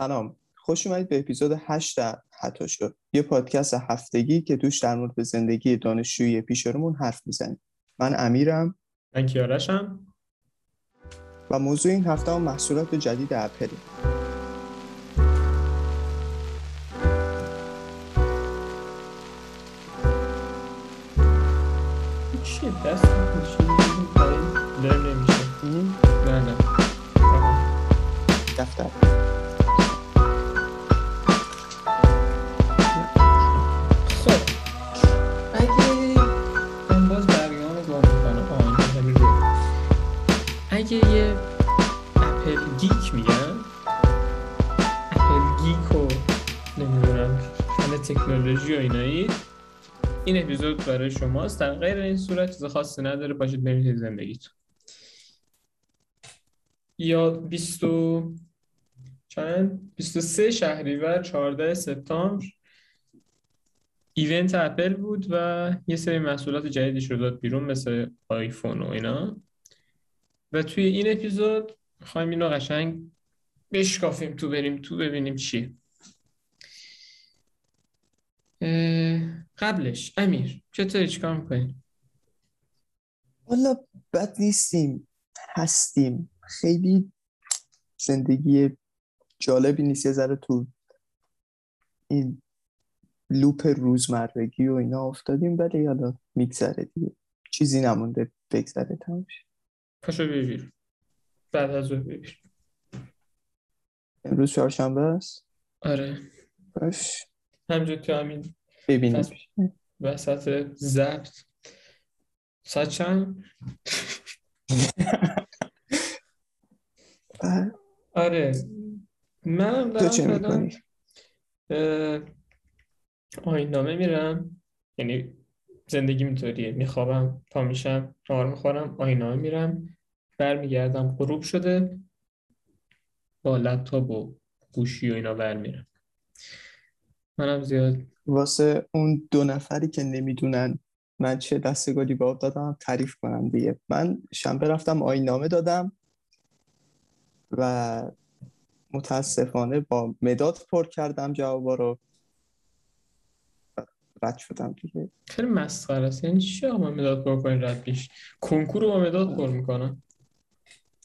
سلام. خوش اومدید به اپیزود 8 حتی شد یه پادکست هفتگی که توش در مورد زندگی دانشجویی پیش رومون حرف می‌زنیم. من امیرم. من کیارشم. و موضوع این هفته هم محصولات جدید اپل برای شماست. در غیر این صورت چیز خاصی نداره. باشید برید زندگیتون. یا 20 و- چند؟ 23 شهریور 14 سپتامبر. ایونت اپل بود و یه سری محصولات جدیدش رو داد بیرون مثل آیفون و اینا. و توی این اپیزود می‌خوایم اینو قشنگ بشکافیم تو بریم تو ببینیم چیه. قبلش. امیر چطوری؟ چیکار می‌کنی؟ والا بد نیستیم. هستیم. خیلی زندگی جالبی نیست. یه ذره تو این لوپ روزمرگی و اینا افتادیم ولی حالا میگذره دیگه. چیزی نمونده. بگذره تمام شه. پاشو ببیر بعد از ببیر امروز چهارشنبه است؟ آره. باش. همجور تو همین ببینیم. وسط ضبط ساعت چند؟ آره. منم تو چه می‌کنی؟ آیین میرم. یعنی زندگی اینطوریه. میخوابم پا میشم نهار می‌خورم آیین میرم. برمیگردم غروب شده. با لپتاپ و گوشی و اینا برمیرم. منم زیاد. واسه اون دو نفری که نمی‌دونن من چه دستگاهی به آب دادم تعریف کنم دیگه. من شنبه رفتم آیین دادم و متاسفانه با مداد پر کردم جوابا رو. رد شدم دیگه. خیلی مسخره است. یعنی چی آقا من مداد پر کنی رد پیش کنکور رو با مداد پر می‌کنم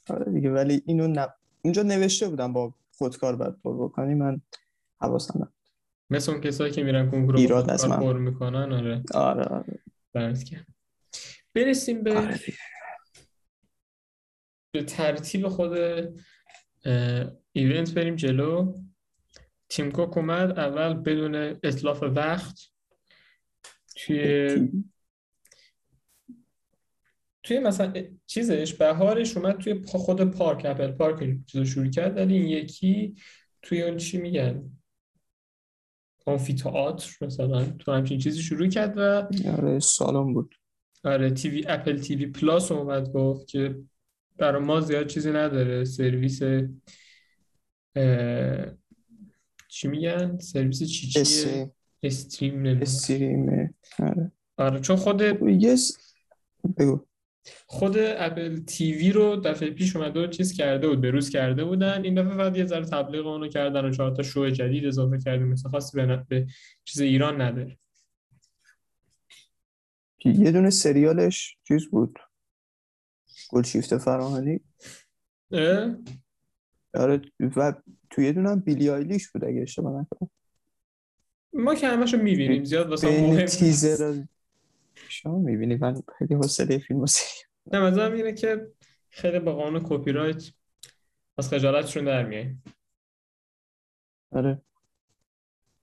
آره دیگه ولی اینو ن... اونجا نوشته بودم با خودکار باید پر بکنی. من حواسم. مثل اون کسایی که میرن کنکور ایراد از من. پر می‌کنن آره. آره آره. برسیم به آره. به ترتیب خود ایونت بریم جلو. تیم کوک اومد. اول بدون اتلاف وقت. توی توی مثلا چیزش بهارش اومد توی خود پارک Apple Park چیزو شروع کرد ولی این یکی توی اون چی میگن؟ آمفی‌تئاتر مثلا تو همچین چیزی شروع کرد و آره سالن بود. آره TV Apple TV Plus اومد گفت که برای ما زیاد چیزی نداره. سرویس اه، چی میگن؟ سرویس چی چیه؟ اس stream stream آره. آره چون خود یه س- بگو. خود اپل تیوی رو دفعه پیش اومده و چیز کرده بود بروز کرده بودن. این دفعه فقط یه ذره تبلیغ اونو کردن و چهار تا شو جدید اضافه کردیم. مثل خاصی به, ن- به چیز ایران نداره. یه دونه سریالش چیز بود؟ گلشیفت فراهانی؟ اه؟ آره و تو یه دونه بیلی آیلیش بود اگه اشتباه نکنم. ما که همشو می‌بینیم زیاد واسه مهم. تیزر شما می‌بینی من خیلی حوصله فیلم و نه مثلا اینه که خیلی با قانون کپی رایت از خجالتشون در میای. آره.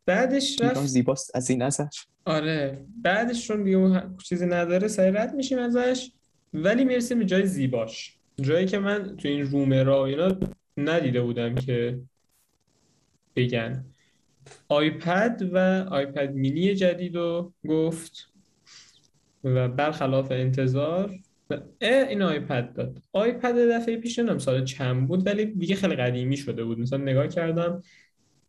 بعدش رفت زیباست از این نظر. آره. بعدش چون دیگه چیزی نداره سری رد میشیم ازش. ولی می‌رسیم به جای زیباش. جایی که من تو این رومرا و اینا ندیده بودم که بگن. iPad و iPad mini جدید رو گفت. و برخلاف انتظار این iPad داد. iPad دفعه پیش نمی‌دونم سال چند بود ولی دیگه خیلی قدیمی شده بود. مثلا نگاه کردم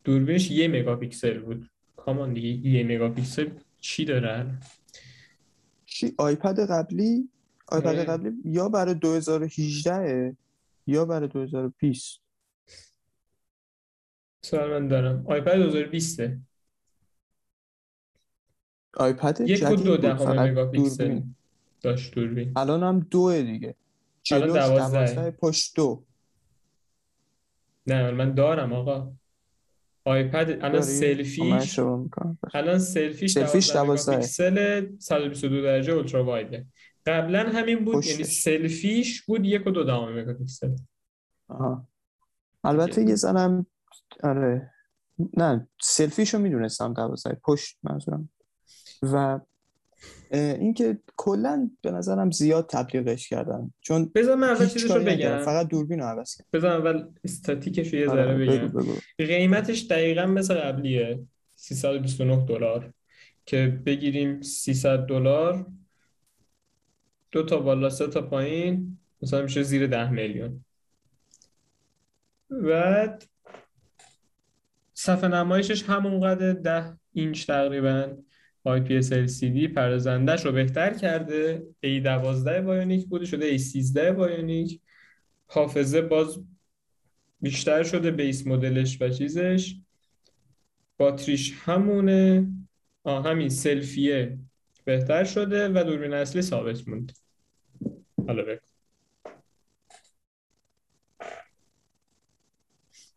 دوربینش یه مگاپیکسل بود. come on دیگه یه مگاپیکسل چی داره چی؟ iPad قبلی؟ iPad. قبلی یا برای 2018 یا برای 2020 سوال من دارم. iPad 2020 iPad یک و جدید دو دهم مگاپیکسل داشت دوربین. الان هم دوه دیگه. الان دوازده. پشت دو. نه من دارم آقا. iPad الان؟ خب سلفیش می‌کنم. الان سلفیش سلفیش 12 12. مگاپیکسل 122 درجه ultra wide ه قبلا همین بود یعنی پشتش. سلفیش بود یک و دو دهم مگاپیکسل. آها. البته یه زنم آره. نه سلفیشو می‌دونستم دوازده. پشت منظورم. و اینکه کلا به نظرم زیاد تبلیغش کردن. چون بذار من اول چیزشو بگم. فقط دوربین رو عوض کرد بذار اول استاتیکش رو یه ذره آره، بگم. بگو. بگو قیمتش دقیقا مثل قبلیه. 329 دلار. که بگیریم 300 دلار دو تا بالا سه تا پایین مثلا میشه زیر 10 میلیون. بعد صفحه نمایشش همونقدر 10 اینچ تقریبا. IPS LCD پردازندش رو بهتر کرده. A12 Bionic بوده شده A13 Bionic. حافظه باز بیشتر شده base model ش و چیزش. باتریش همونه. آه همین سلفیه بهتر شده و دوربین اصلی ثابت موند حالا بگو.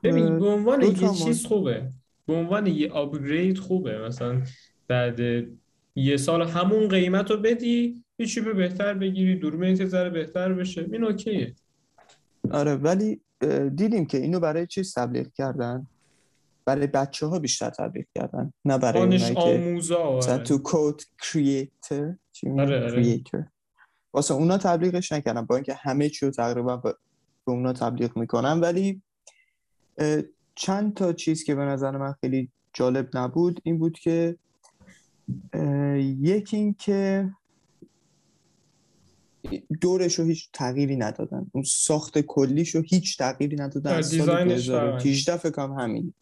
ببین به عنوان یه چیز خوبه. به عنوان یه آپگرید خوبه مثلا. بعد یه سال همون قیمت رو بدی یه چیپ بهتر بگیری دوربینت ذره بهتر بشه. این اوکیه. آره ولی دیدیم که اینو برای چیز تبلیغ کردن؟ برای بچه ها بیشتر تبلیغ کردن نه برای دانش آموزا آره. تو کود چی میگن؟ آره، آره. واسه اونا تبلیغش نکردن با اینکه همه چی رو تقریبا به اونا تبلیغ می‌کنن ولی چند تا چیز که به نظر من خیلی جالب نبود این بود که یکی این که دورش رو هیچ تغییری ندادن. اون ساخت کلیش رو هیچ تغییری ندادن. سال دیزاینش فقط. 2018 فکر کنم همین.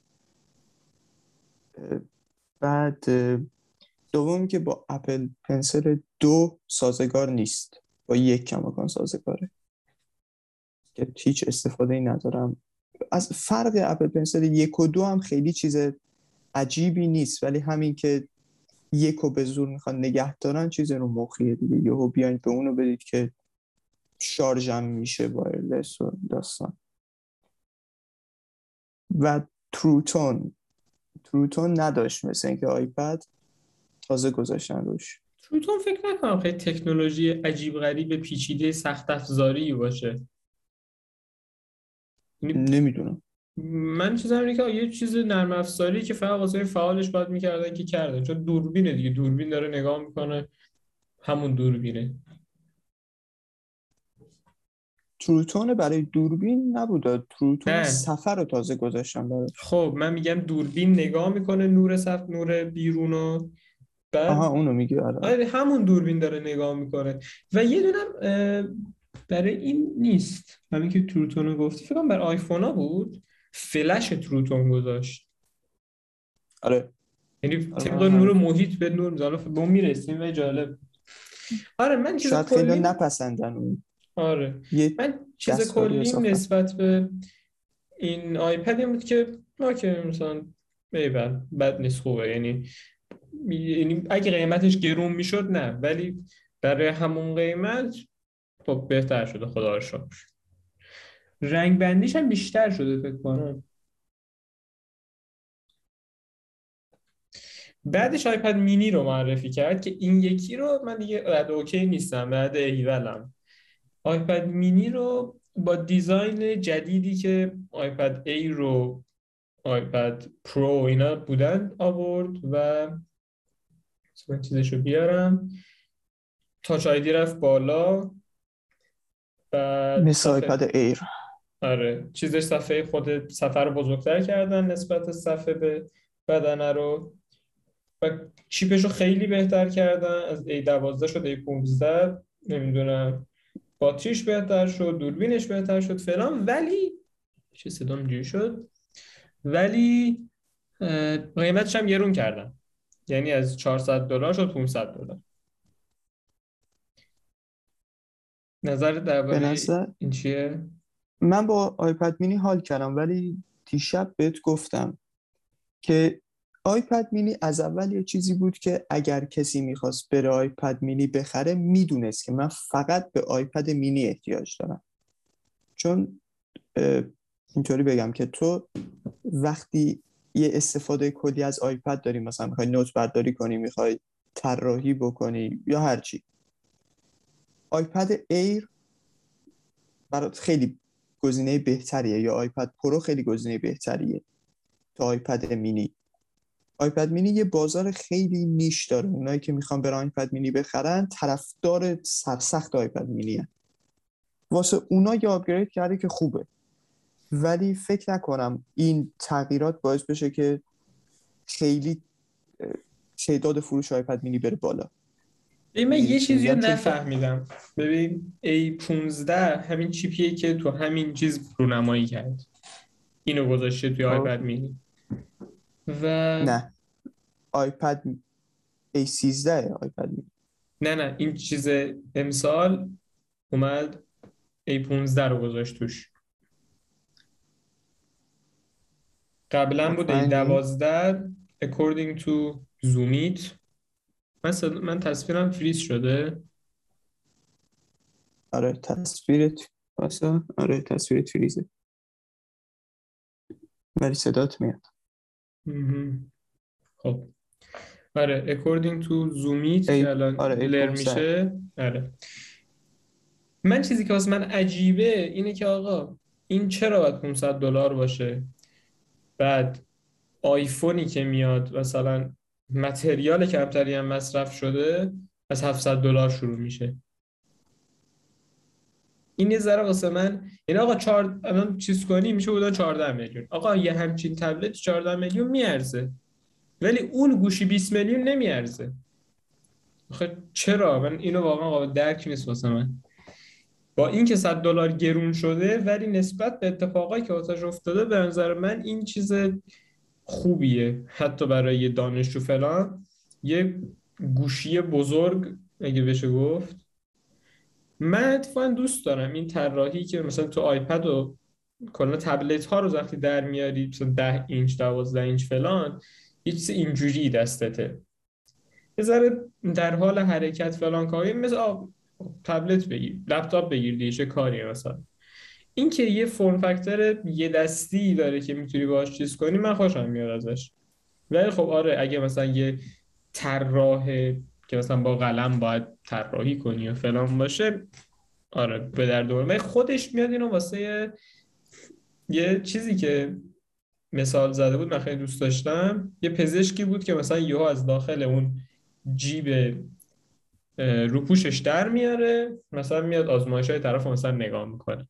بعد دوم که با اپل پنسل دو سازگار نیست. با یک کماکان سازگاره. که هیچ استفاده ای ندارم. از فرق اپل پنسل یک و دو هم خیلی چیز عجیبی نیست. ولی همین که یک رو به زور می‌خوان نگه دارن چیز رو مخیه دیگه. یهو بیاین به اونو بدید که شارژم میشه وایرلس و داستان. و تروتون. تروتون نداشت مثل اینکه آیپد تازه گذاشتن روش. تروتون فکر نکنم خیلی تکنولوژی عجیب غریب پیچیده سخت افزاری باشه. یعنی نمی‌دونم. من چیزم اینه که یه چیز نرم افزاری که فقط واسه فعالش باید می‌کردن که کردن. چون دوربینه دیگه. دوربین داره نگاه می‌کنه. همون دوربینه. تروتون برای دوربین نبود تروتون نه. سفر رو تازه گذاشتن براش خب من میگم دوربین نگاه می‌کنه نور صف نور بیرونو بعد آها اونو میگی آره. آره همون دوربین داره نگاه می‌کنه. و یه دونم برای این نیست. همین که تروتون رو گفتی. فکر کنم برای آیفون ها بود. فلش تروتون گذاشت. آره. یعنی آره، طبق آره. نور محیط به نور حالا به اون می‌رسیم و جالب. آره من چیز شاید خیلی کلی نپسندن اون. آره. من چیز کلی. نسبت به این آیپد این بود که ما که مثلا ایول بد نیست خوبه. یعنی یعنی اگه قیمتش گرون می‌شد نه. ولی برای همون قیمت خب بهتر شده خدا رو شکر. رنگ بندیش هم بیشتر شده فکر کنم. بعدش iPad mini رو معرفی کرد که این یکی رو من دیگه رد اوکی نیستم بعد ایولم. iPad mini رو با design جدیدی که iPad Air و iPad Pro اینا بودن آورد و من چیزش رو بیارم. Touch ID رفت بالا. بعد مثل iPad Air آره. چیزش صفحه خود رو بزرگتر کردن نسبت صفحه به بدنه رو. و چیپش رو خیلی بهتر کردن. از A12 شد A15 نمی‌دونم. باتریش بهتر شد دوربینش بهتر شد فلان. ولی چه صدام اینجوری شد؟ ولی قیمتش هم گرون کردن. یعنی از 400 دلار شد 500 دلار. نظر درباره نظر این چیه؟ من با آیپد مینی حال کردم ولی دیشب بهت گفتم که آیپد مینی از اول یه چیزی بود که اگر کسی می‌خواست بره آیپد مینی بخره می‌دونست که من فقط به آیپد مینی احتیاج دارم. چون اینطوری بگم که تو وقتی یه استفاده کلی از آیپد داری مثلا می‌خوای نوت برداری کنی می‌خوای طراحی بکنی یا هرچی iPad Air برات خیلی گزینه بهتریه یا iPad Pro خیلی گزینه بهتریه تا iPad mini؟ iPad mini یه بازار خیلی niche داره. اونایی که می‌خوان برای iPad mini بخرن طرفدار سرسخت iPad mini ان. واسه اونا یه upgrade کرده که خوبه. ولی فکر نکنم این تغییرات باعث بشه که خیلی تعداد فروش آیپد مینی بره بالا. من یه چیزی رو نفهمیدم ببین A15 همین چیپیه که تو همین چیز رونمایی کرد. اینو گذاشته توی آیپد مینی و نه. آیپد A13 آیپد مینی نه نه. این چیز امسال اومد A15 رو گذاشت توش. قبلا بود A12 according to Zoomit من, من تصویرم فریز شده. آره تصویرت واسه آره تصویرت فریزه. ولی صدات میاد. خب. آره according to Zoomit که الان آره لر میشه. آره. من چیزی که واسه من عجیبه اینه که آقا این چرا باید 500 دلار باشه؟ بعد آیفونی که میاد مثلا متریال کمتری هم مصرف شده از 700 دلار شروع میشه. این یه ذره واسه من یعنی آقا چهار الان چیز کنی میشه بودن 14 میلیون. آقا یه همچین تبلت 14 میلیون میارزه. ولی اون گوشی 20 میلیون نمیارزه. آخه چرا؟ من اینو واقعا قابل درک نیست واسه من. با اینکه 100 دلار گرون شده ولی نسبت به اتفاقایی که واسش افتاده به نظر من این چیز خوبیه. حتی برای دانشجو فلان یه گوشی بزرگ اگه بشه گفت. من اتفاقا دوست دارم این طراحی که مثلا تو آیپد و کلا تبلت ها رو وقتی در میاری مثلا 10 اینچ 12 اینچ فلان یه چیز اینجوری دستته. یه ذره در حال حرکت فلان کاری مثل تبلت بگیر لپتاپ بگیر دیگه چه کاریه مثلا. این که یه فرم فاکتور یه دستی داره که می‌تونی باهاش چیز کنی من خوشم میاد ازش. ولی خب آره اگه مثلا یه طراح که مثلا با قلم باید طراحی کنی و فلان باشه آره به در دور خودش میاد اینو واسه یه چیزی که مثال زده بود من خیلی دوست داشتم. یه پزشکی بود که مثلا یهو از داخل اون جیب روپوشش در میاره مثلا میاد آزمایش های طرف مثلا نگاه می‌کنه.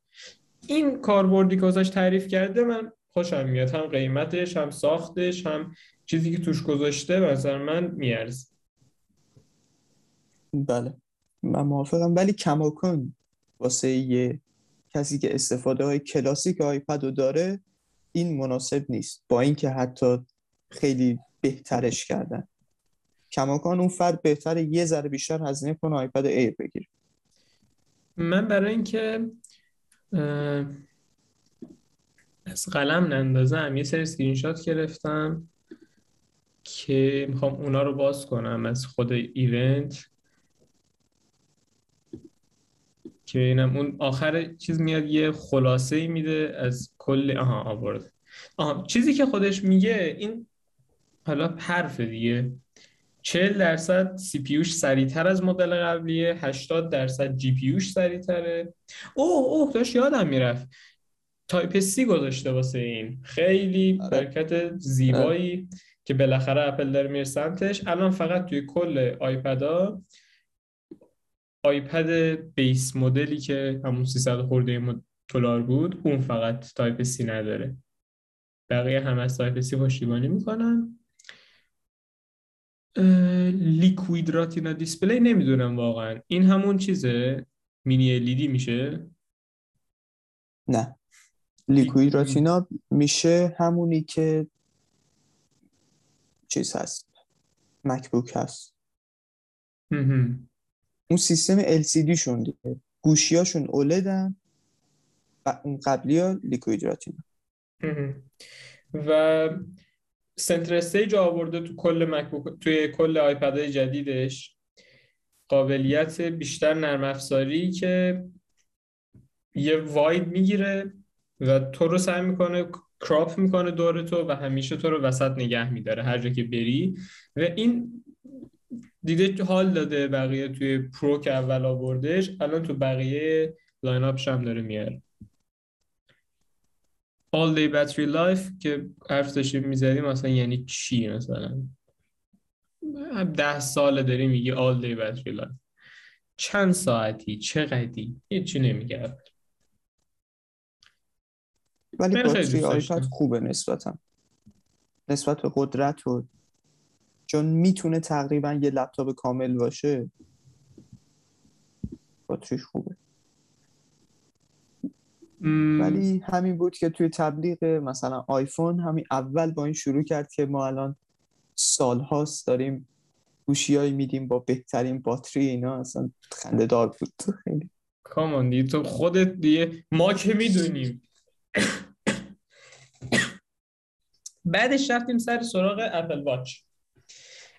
این کاربردی که ازش تعریف کرده من خوشم میاد. هم قیمتش هم ساختش هم چیزی که توش گذاشته مثلا من میارز بله. من موافقم. ولی کماکن واسه یه کسی که استفاده های کلاسیک iPad رو داره این مناسب نیست. با اینکه حتی خیلی بهترش کردن. کماکان اون فرد بهتره یه ذره بیشتر هزینه کنه iPad Air بگیره. من برای اینکه از قلم نندازم. یه سری اسکرین شات گرفتم که می‌خوام اونا رو باز کنم از خود event که ببینم اون آخر چیز میاد یه خلاصه ای میده از کل آها آورد. آها چیزی که خودش میگه این حالا حرف دیگه. 40 درصد CPU سریعتر از مدل قبلیه 80 درصد GPU سریعتره. اوه اوه داشت یادم می‌رفت. Type-C گذاشته واسه این. خیلی آره. برکت زیبایی آره. که بالاخره اپل داره میره سمتش. الان فقط توی کل iPad ا iPad base model ی که همون 300 خورده دلار بود اون فقط Type-C نداره. بقیه همه از Type-C پشتیبانی می‌کنن. Liquid Retina display نمی‌دونم واقعا. این همون چیزه؟ mini LED میشه؟ نه. Liquid Retina میشه همونی که چیز هست. مکبوک هست. اون سیستم LCD شون دیگه. گوشیاشون اولدن و اون قبلی ها لیکوید راتینا و سنتر استیج آورده تو کل مکبوک توی کل آیپد جدیدش. قابلیت بیشتر نرم افزاری که یه واید می‌گیره و تو رو سعی می‌کنه crop می‌کنه دور تو و همیشه تو رو وسط نگه میداره هر جا که بری. و این دیده حال داده بقیه توی Pro که اول آوردش الان تو بقیه line-up ش هم داره میاره. All day battery life که حرف داشتیم می‌زدیم مثلا یعنی چی مثلا؟ ده ساله داری میگی all day battery life. چند ساعتی؟ چقدی؟ هیچی نمیگه ولی باتری. آیپد خوبه نسبتا. نسبت به قدرت و چون می‌تونه تقریبا یه لپتاپ کامل باشه باتریش خوبه. م، ولی همین بود که توی تبلیغ مثلا آیفون همین اول با این شروع کرد که ما الان سال هاست داریم گوشیایی میدیم با بهترین باتری اینا اصلا خنده دار بود. خیلی. کامان دیگه تو خودت دیگه ما که می‌دونیم. بعدش رفتیم سر سراغ اپل واچ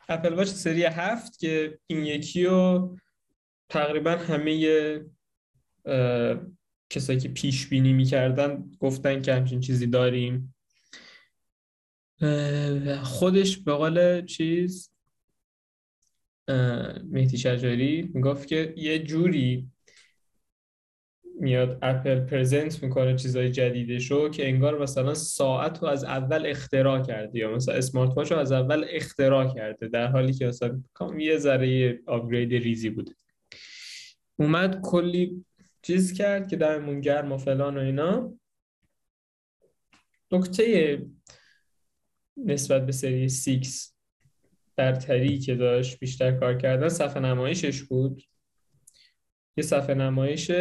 اپل واچ سری هفت که این یکی رو تقریبا همه کسایی که پیش بینی می‌کردن گفتن که همچین چیزی داریم. خودش به قول چیز مهدی شجاری می‌گفت که یه جوری میاد اپل پرزنت می‌کنه چیزای جدیدشو که انگار مثلا ساعت رو از اول اختراع کرده یا مثلا اسمارت واچ رو از اول اختراع کرده در حالی که مثلا یه ذره آپگرید ریزی بود اومد کلی چیز کرد که درمون گرم و فلان و اینا. نکته نسبت به سری 6 برتری که داشت بیشتر کار کردن صفحه نمایشش بود. یه صفحه نمایش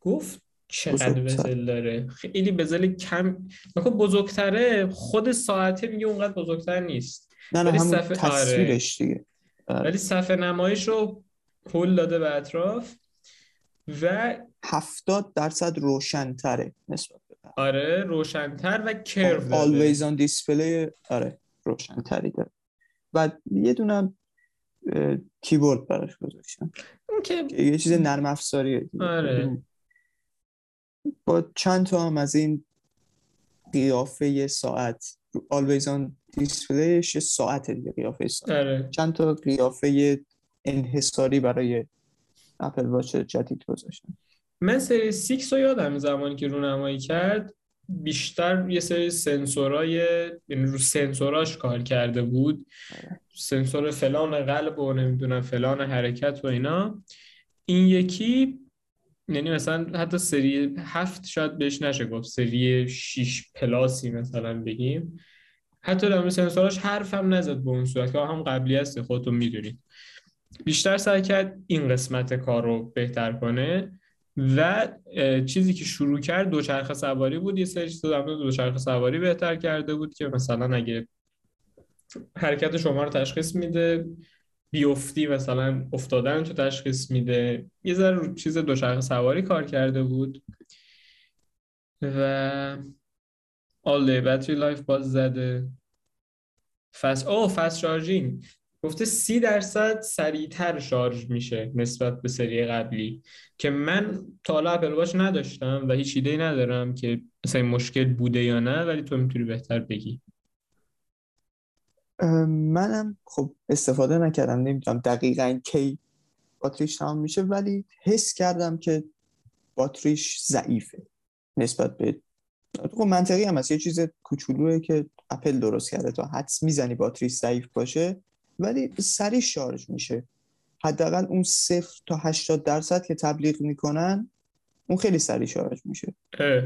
گفت چقدر. بزل داره. خیلی بزل کم. نکن بزرگتره. خود ساعته میگه اونقدر بزرگتر نیست. نه نه همون صفحه- آره. تصویرش دیگه. ولی صفحه نمایش رو هل داده به اطراف و هفتاد درصد روشنتره نسبت به. آره روشنتر و کرو داده always on display آره روشنتری داره و یه دونه کیبورد براش گذاشتم که یه چیز نرم افزاریه. آره. با چند تا هم از این قیافه ساعت always on یه ساعت دیگه قیافه ساعت آره چند تا قیافه انحصاری برای اپل واچ جدید گذاشتم من سری 6 رو یادم زمانی که رونمایی کرد بیشتر یه سری سنسورای یعنی رو سنسوراش کار کرده بود. سنسور فلان قلب و نمی‌دونم فلان حرکت و اینا. این یکی یعنی مثلا حتی سری هفت شاید بهش نشه گفت سری 6 پلاسی مثلا بگیم. حتی در سنسوراش حرف هم نزد به اون صورت که هم قبلی هست خودتون می‌دونید بیشتر سعی کرد این قسمت کار رو بهتر کنه. و چیزی که شروع کرد دوچرخه سواری بود. یه سری چیزا در مورد دوچرخه سواری بهتر کرده بود که مثلا اگه حرکت شما رو تشخیص میده بیفتی مثلا افتادن تو تشخیص میده. یه ذره چیز دوچرخه سواری کار کرده بود. و all day battery life باز زده. فست او فست شارژینگ گفته سی درصد سریعتر شارژ میشه نسبت به سری قبلی که من تا حالا اپل واچ نداشتم و هیچ ایده ندارم که مثلا مشکل بوده یا نه ولی تو می‌تونی بهتر بگی. منم خب استفاده نکردم نمی‌دونم دقیقا کی باتریش تمام میشه ولی حس کردم که باتریش ضعیفه نسبت به خب منطقی هم هست. یه چیز کوچولوه که اپل درست کرده تا حدس می‌زنی باتریش ضعیف باشه ولی سریع شارژ میشه. حداقل اون صفر تا 80 درصد که تبلیغ می‌کنن اون خیلی سریع شارژ میشه. اه.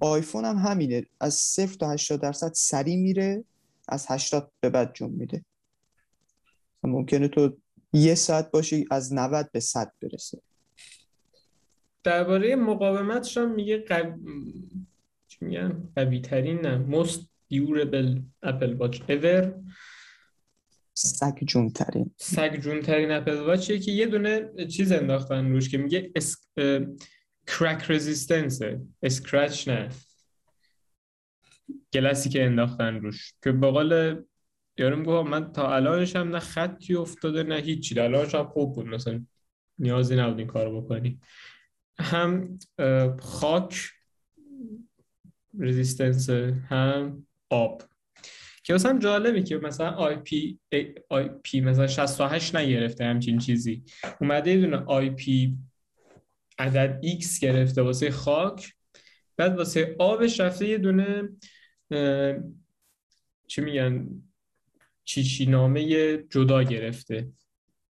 آیفون هم همینه. از صفر تا 80 درصد سریع میره از 80 به بعد جون میده. ممکنه تو یه ساعت باشی از 90 به 100 برسه. درباره مقاومتش هم میگه قو... چی میگن؟ قوی ترین نه. Most durable Apple Watch ever. سگ جون ترین سگ جون ترین اپل واچیه که یه دونه چیز انداختن روش که میگه اس... crack resistance ه scratch نه. glass ی که انداختن روش. که به قول یارو میگه من تا الانش هم نه خطی افتاده نه هیچی. الانش هم خوب بود. مثلا نیازی نبود این کارو بکنی. هم خاک resistance هم آب. که مثلا جالبه که مثلا IP IP مثلا 68 نگرفته همچین چیزی. اومده یه دونه IP عدد X گرفته واسه خاک بعد واسه آبش رفته یه دونه چی میگن؟ چی نامه جدا گرفته.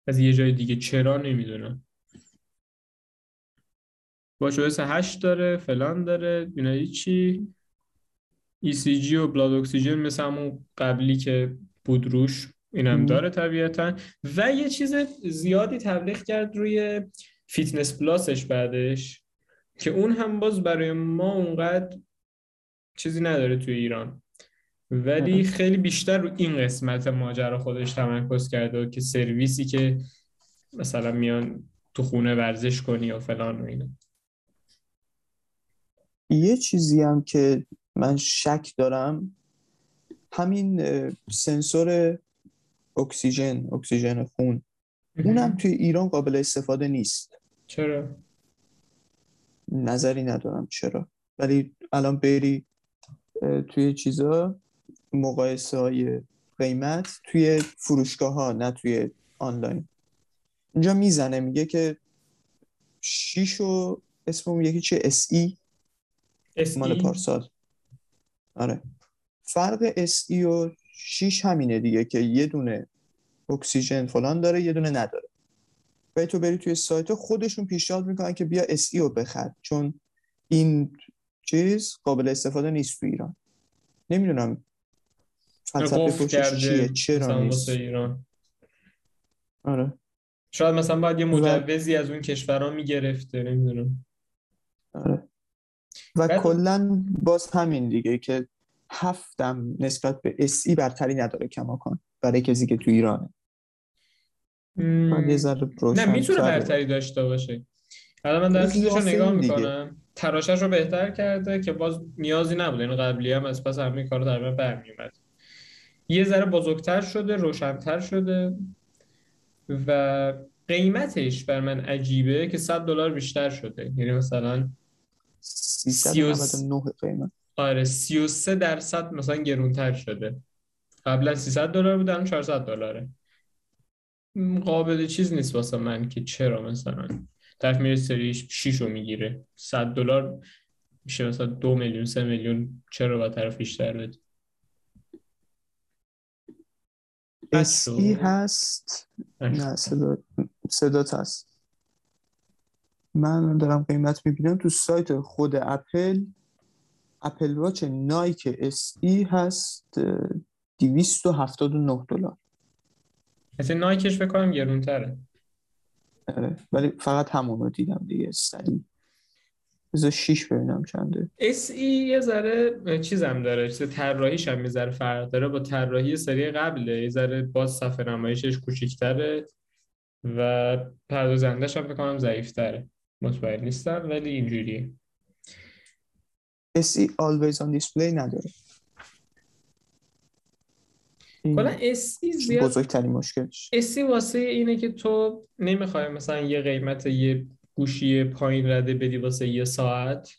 از یه جای دیگه. چرا نمی‌دونم. با S 8 داره فلان داره اینا چی ECG و blood oxygen مثل همون قبلی که بود روش اینم داره طبیعتا. و یه چیز زیادی تبلیغ کرد روی Fitness Plus ش بعدش که اون هم باز برای ما اونقدر چیزی نداره توی ایران. ولی خیلی بیشتر رو این قسمت ماجرا خودش تمرکز کرده که سرویسی که مثلا میان تو خونه ورزش کنی و فلان و اینا. یه چیزی هم که من شک دارم همین سنسور اکسیژن اکسیژن خون. اونم توی ایران قابل استفاده نیست. چرا؟ نظری ندارم چرا. ولی الان بری توی چیزا مقایسه های قیمت توی فروشگاه ها نه توی آنلاین. اینجا می‌زنه میگه که شیشو اسم اون یکی چه اس ای مال پارسال. آره. فرق و شیش همینه دیگه که یه دونه اکسیژن فلان داره یه دونه نداره. و تو بری توی سایت خودشون پیشنهاد می‌کنن که بیا رو بخر چون این چیز قابل استفاده نیست تو ایران. نمی‌دونم فلسفه چیه چرا نیست؟ ایران. آره. شاید مثلا باید یه مجوزی از اون کشورها می‌گرفته نمی‌دونم. آره. و بعد... کلا باز همین دیگه که هفتم نسبت به اسی برتری نداره کماکان برای کسی که تو ایرانه. یه ذره نه می‌تونه برتری داشته باشه. الان من رو نگاه می‌کنم. تراشش رو بهتر کرده که باز نیازی نبوده. این قبلی هم از پس همین کار در برمیومد یه ذره بزرگتر شده روشنتر شده و قیمتش بر من عجیبه که 100 دلار بیشتر شده. یعنی مثلا 399 قیمت آره 33 درصد مثلا گرونتر شده. قبلا 300 دلار بود الان 400 دلاره. قابل چیز نیست واسه من که چرا مثلا. طرف میره سریش 6 رو می‌گیره. 100 دلار میشه مثلا 2 میلیون 3 میلیون چرا با طرف بیشتر بده؟ اسی هست؟ نه صدا صدات هست. من دارم قیمت می‌بینم تو سایت خود اپل. اپل واچ نایک SE هست 279 دلار. مثل نایکش فکر کنم گرونتره. آره ولی فقط همون رو دیدم دیگه سریع. بذار شیش ببینم چنده. SE یه ذره چیزم داره چیز طراحیش هم یه ذره فرق داره با طراحی سری قبله. یه ذره باز صفحه نمایشش کوچیک‌تره و پردازندش هم فکر کنم ضعیف‌تره. مطمئن نیستم ولی اینجوریه. اس ای always on display نداره. کلا اسی زیاد بزرگترین مشکلش. اسی واسه اینه که تو نمی‌خوای مثلا یه قیمت یه گوشی پایین رده بدی واسه یه ساعت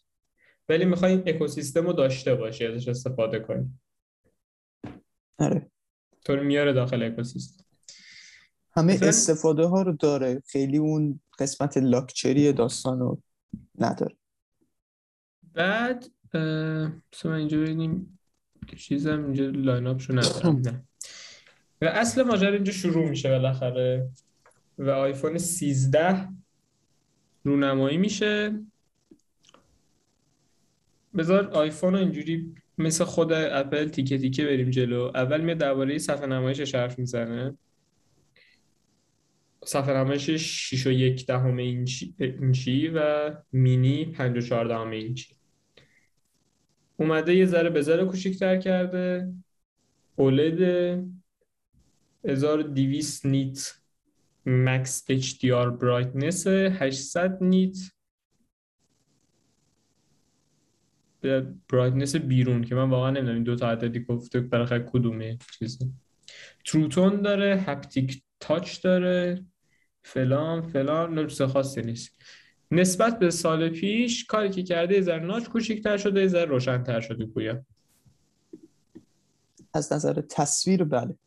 ولی می‌خوای این اکوسیستم رو داشته باشی ازش استفاده کنی. آره. تو میاره داخل اکوسیستم. همه مثلا... استفاده ها رو داره. خیلی اون قسمت لاکچری داستان رو نداره. بعد مثلا اینجا ببینیم چیزم اینجا lineup رو ندارم. نه. و اصل ماجرا اینجا شروع میشه بالاخره. و آیفون 13 رونمایی میشه. بذار آیفون رو اینجوری مثل خود اپل تیکه تیکه بریم جلو. اول میاد درباره صفحه نمایشش حرف می‌زنه. صفحه نمایش 6 و یک دهم اینچی, اینچی و مینی 5 و 4 دهم اینچی اومده یه ذره به ذره کوچیک‌تر کرده. اولد 1200 نیت مکس HDR برایتنس 800 نیت. برایتنس بیرون که من واقعا نمی‌دونم این دو تا عددی گفته برای کدومه چیزه. تروتون داره هپتیک تاچ داره فلان فلان نوچه خاصی نیست. نسبت به سال پیش کاری که کرده یه ذره ناچ کوچیک‌تر شده یه ذره روشن‌تر شده گویا. از نظر تصویر بله.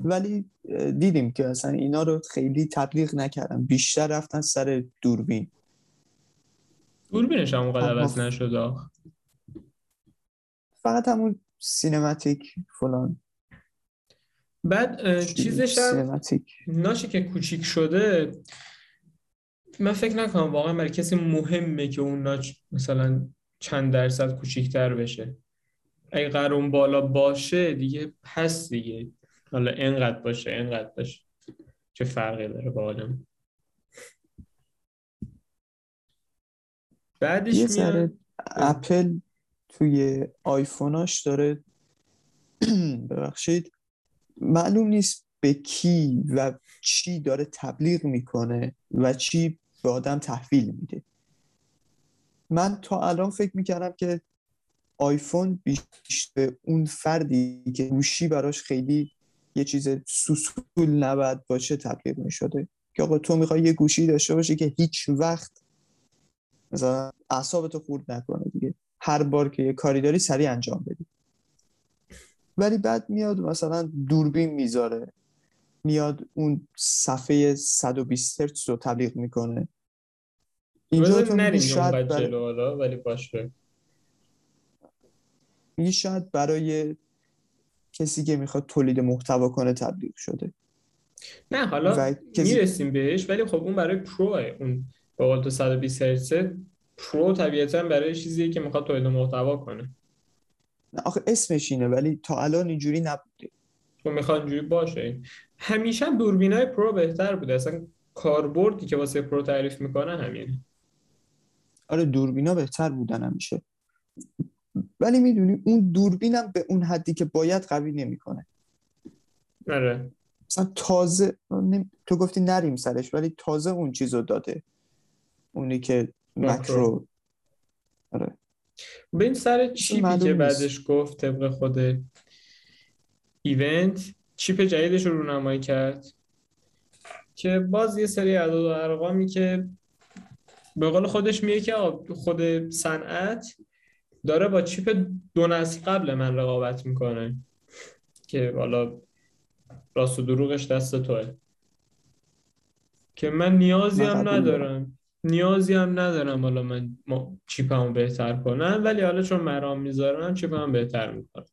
ولی دیدیم که اصلا اینا رو خیلی تبلیغ نکردن. بیشتر رفتن سر دوربین. دوربینش هم اونقدر عوض نشد فقط همون سینماتیک فلان. بعد چیزش هم ناشی که کوچیک شده من فکر نکنم واقعا برای کسی مهمه که اون ناچ مثلا چند درصد کوچیکتر بشه. اگه قرار بالا باشه دیگه هست دیگه. حالا اینقدر باشه اینقدر باشه. چه فرقی داره با آدم؟ بعدش یه ذره اپل توی آیفوناش داره ببخشید. معلوم نیست به کی و چی داره تبلیغ می‌کنه و چی به آدم تحویل میده. من تا الان فکر می‌کردم که آیفون بیشتر اون فردی که گوشی براش خیلی یه چیز سوسول نباید باشه تبلیغ می‌شده. که آقا تو می‌خوای یه گوشی داشته باشه که هیچ وقت مثلا اعصابتو خورد نکنه دیگه. هر بار که یه کاری داری سریع انجام بدی. ولی بعد میاد مثلا دوربین می‌ذاره. میاد اون صفحه 120 هرتز رو تبلیغ می‌کنه. اینجا تو شاید برای... ولی باشه. میگه شاید برای کسی که می‌خواد تولید محتوا کنه تبلیغ شده. نه حالا کسی... می‌رسیم بهش ولی خب اون برای پرو اون به قول تو 120 هرتز پرو طبیعتا برای چیزی که می‌خواد تولید محتوا کنه. نه آخه اسمش اینه ولی تا الان اینجوری نبوده. تو خب می‌خواد اینجوری باشه. همیشه دوربینای پرو بهتر بوده. اصلا کاربردی که واسه پرو تعریف می‌کنن همینه. آره دوربینا بهتر بودن همیشه. ولی می‌دونی اون دوربینم به اون حدی که باید قوی نمی‌کنه. آره. مثلا تازه تو گفتی نریم سرش ولی تازه اون چیزو داده. اونی که مکرو. آره. این سر چیپی که بعدش گفت طبق خود ایونت چیپ جدیدش رو رونمایی کرد؟ که باز یه سری عدد و ارقامی که به قول خودش میگه که خود صنعت داره با چیپ دو نسل قبل من رقابت می‌کنه. که حالا راست و دروغش دست توه. که من نیازی هم ندارم. نیازی هم ندارم. حالا من چیپمو بهتر کنم. ولی حالا چون مرام می‌ذارم چیپم بهتر می‌کنم.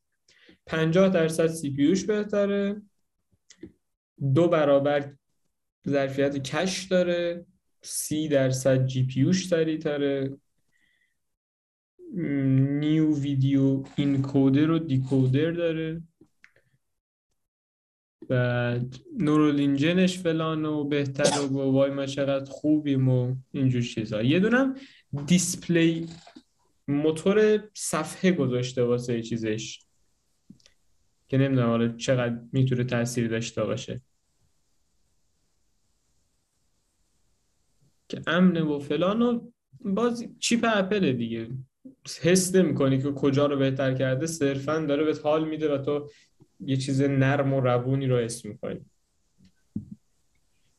50 درصد سی پیوش بهتره. دو برابر ظرفیت کش داره. سی درصد جی پیوش سریعتره نیو ویدیو اینکودر و دیکودر داره. بعد نورولینجنش فلان و بهتر و وای ما چقدر خوبیم و اینجور چیزا. یه دونم دیسپلی موتور صفحه گذاشته واسه چیزش که نمی‌دونم حالا چقدر می‌تونه تاثیر داشته باشه. که امنه و فلان و باز چیپ اپل دیگه. حس نمی‌کنی که کجا رو بهتر کرده صرفا داره به حال میده و تو یه چیز نرم و روونی رو اسم می‌کنی.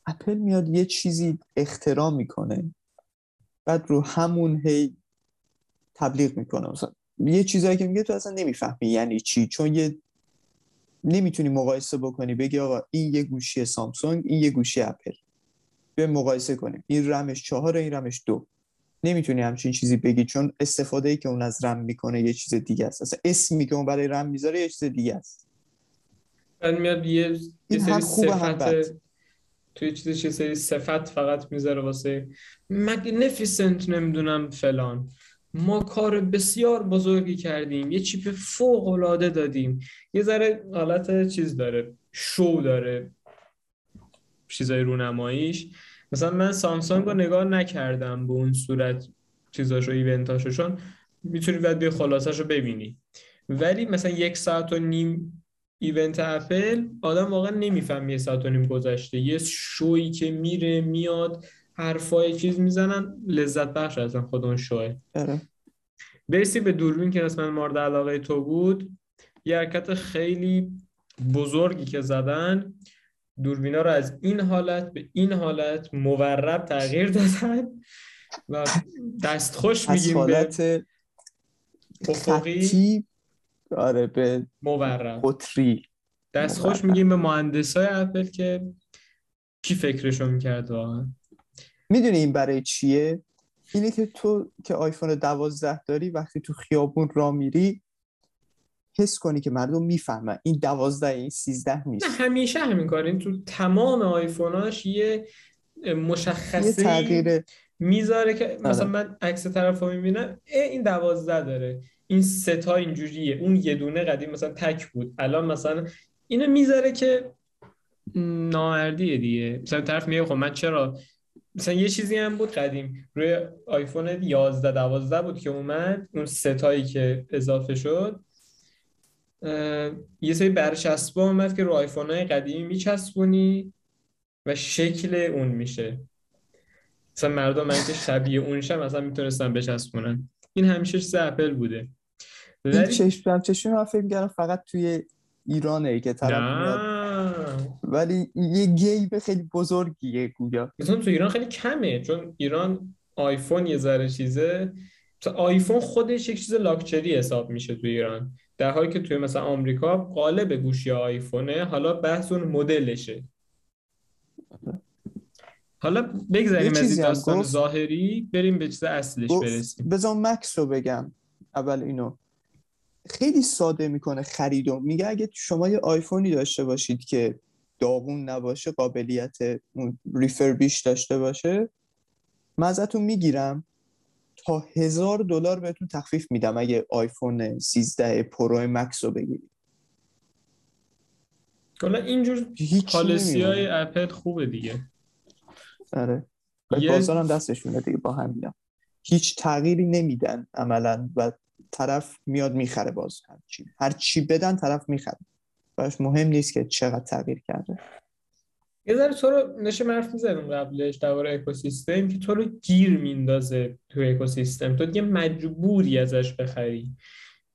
اپل میاد یه چیزی اختراع می‌کنه بعد رو همون هی تبلیغ می‌کنه. مثلا یه چیزایی که میگه تو اصلا نمی‌فهمی یعنی چی؟ چون یه نمی‌تونی مقایسه بکنی بگی آقا این یه گوشی سامسونگ این یه گوشی اپل. بیا مقایسه کنیم. این رمش چهار این رمش دو. نمی‌تونی همچین چیزی بگی چون استفاده ای که اون از رم می‌کنه یه چیز دیگه است. اصلا اسمی که اون برای رم می‌ذاره یه چیز دیگه است. میاد یه, یه سری صفت توی چیز یه سری صفت فقط می‌ذاره واسه مگنیفیسنت نمی‌دونم فلان. ما کار بسیار بزرگی کردیم. یه چیپ فوق العاده دادیم. یه ذره حالت چیز داره. شو داره. چیزای رونماییش. مثلا من سامسونگ رو نگاه نکردم به اون صورت چیزاشو ایونتاشو چون می‌تونی بعد بیا خلاصش رو ببینی. ولی مثلا یک ساعت و نیم ایونت اپل آدم واقعا نمیفهم یه ساعت و نیم گذشته. یه شوی که میره میاد حرفای چیز می‌زنن لذت بخش اصلا خود اون شوه. آره. برسی به دوربین که اسم مورد علاقه تو بود. یه حرکت خیلی بزرگی که زدن. دوربینا رو از این حالت به این حالت مورب تغییر دادن و دستخوش از میگیم به افقی. آره به مورب قطری. دستخوش مورب. میگیم به مهندسای اپل که کی فکرشو می‌کرد واقعا؟ می‌دونی این برای چیه؟ اینه که تو که آیفون دوازده داری وقتی تو خیابون را میری حس کنی که مردم می‌فهمن. این دوازده این سیزده نه نیست. همیشه همین کارین تو تمام آیفوناش یه یه مشخصه تغییر می‌ذاره که مثلا آره. من عکس طرف رو می‌بینم این دوازده داره. این سه تا اینجوریه. اون یه دونه قدیم مثلا تک بود. الان مثلا اینو می‌ذاره که نامردیه دیگه. مثلا طرف میگه خب من چرا؟ مثلا یه چیزی هم بود قدیم. روی آیفون 11 12 بود که اومد. اون ستایی که اضافه شد. یه سری برچسبا اومد که رو آیفون های قدیمی میچسبونی و شکل اون میشه. مثلا مردم من که شبیه اونشم مثلا می‌تونستن بچسبونن. این همیشه اپل بوده. این ولی چشم هم چشم من فکر می‌کردم فقط توی ایرانه که طرف میاد. ولی یه گیب خیلی بزرگیه گویا. مثلا تو ایران خیلی کمه چون ایران آیفون یه ذره چیزه. مثلا آیفون خودش یک چیز لاکچری حساب میشه تو ایران. در حالی که توی مثلا آمریکا قالب گوشی آیفونه حالا بحث اون مدلشه. حالا بگذاریم از این داستان گفت- ظاهری بریم به چیز اصلش گفت برسیم. بذار مکس رو بگم. اول اینو. خیلی ساده می‌کنه خریدو میگه اگه شما یه آیفونی داشته باشید که داغون نباشه قابلیت اون ریفربیش داشته باشه من ازتون می‌گیرم. تا هزار دلار بهتون تخفیف میدم اگه آیفون 13 پرو مکس رو بگیرید. حالا اینجور policy های. اپل خوبه دیگه. آره. یه- بازارم دستشونه دیگه با هم میدم هیچ تغییری نمیدن عملا و طرف میاد می‌خره باز. هر چی هر چی بدن طرف می‌خره. براش مهم نیست که چقدر تغییر کرده. یه ذره تو رو نشه حرف می‌زدیم قبلش درباره اکوسیستم که تو رو گیر میندازه تو اکوسیستم. تو دیگه مجبوری ازش بخری.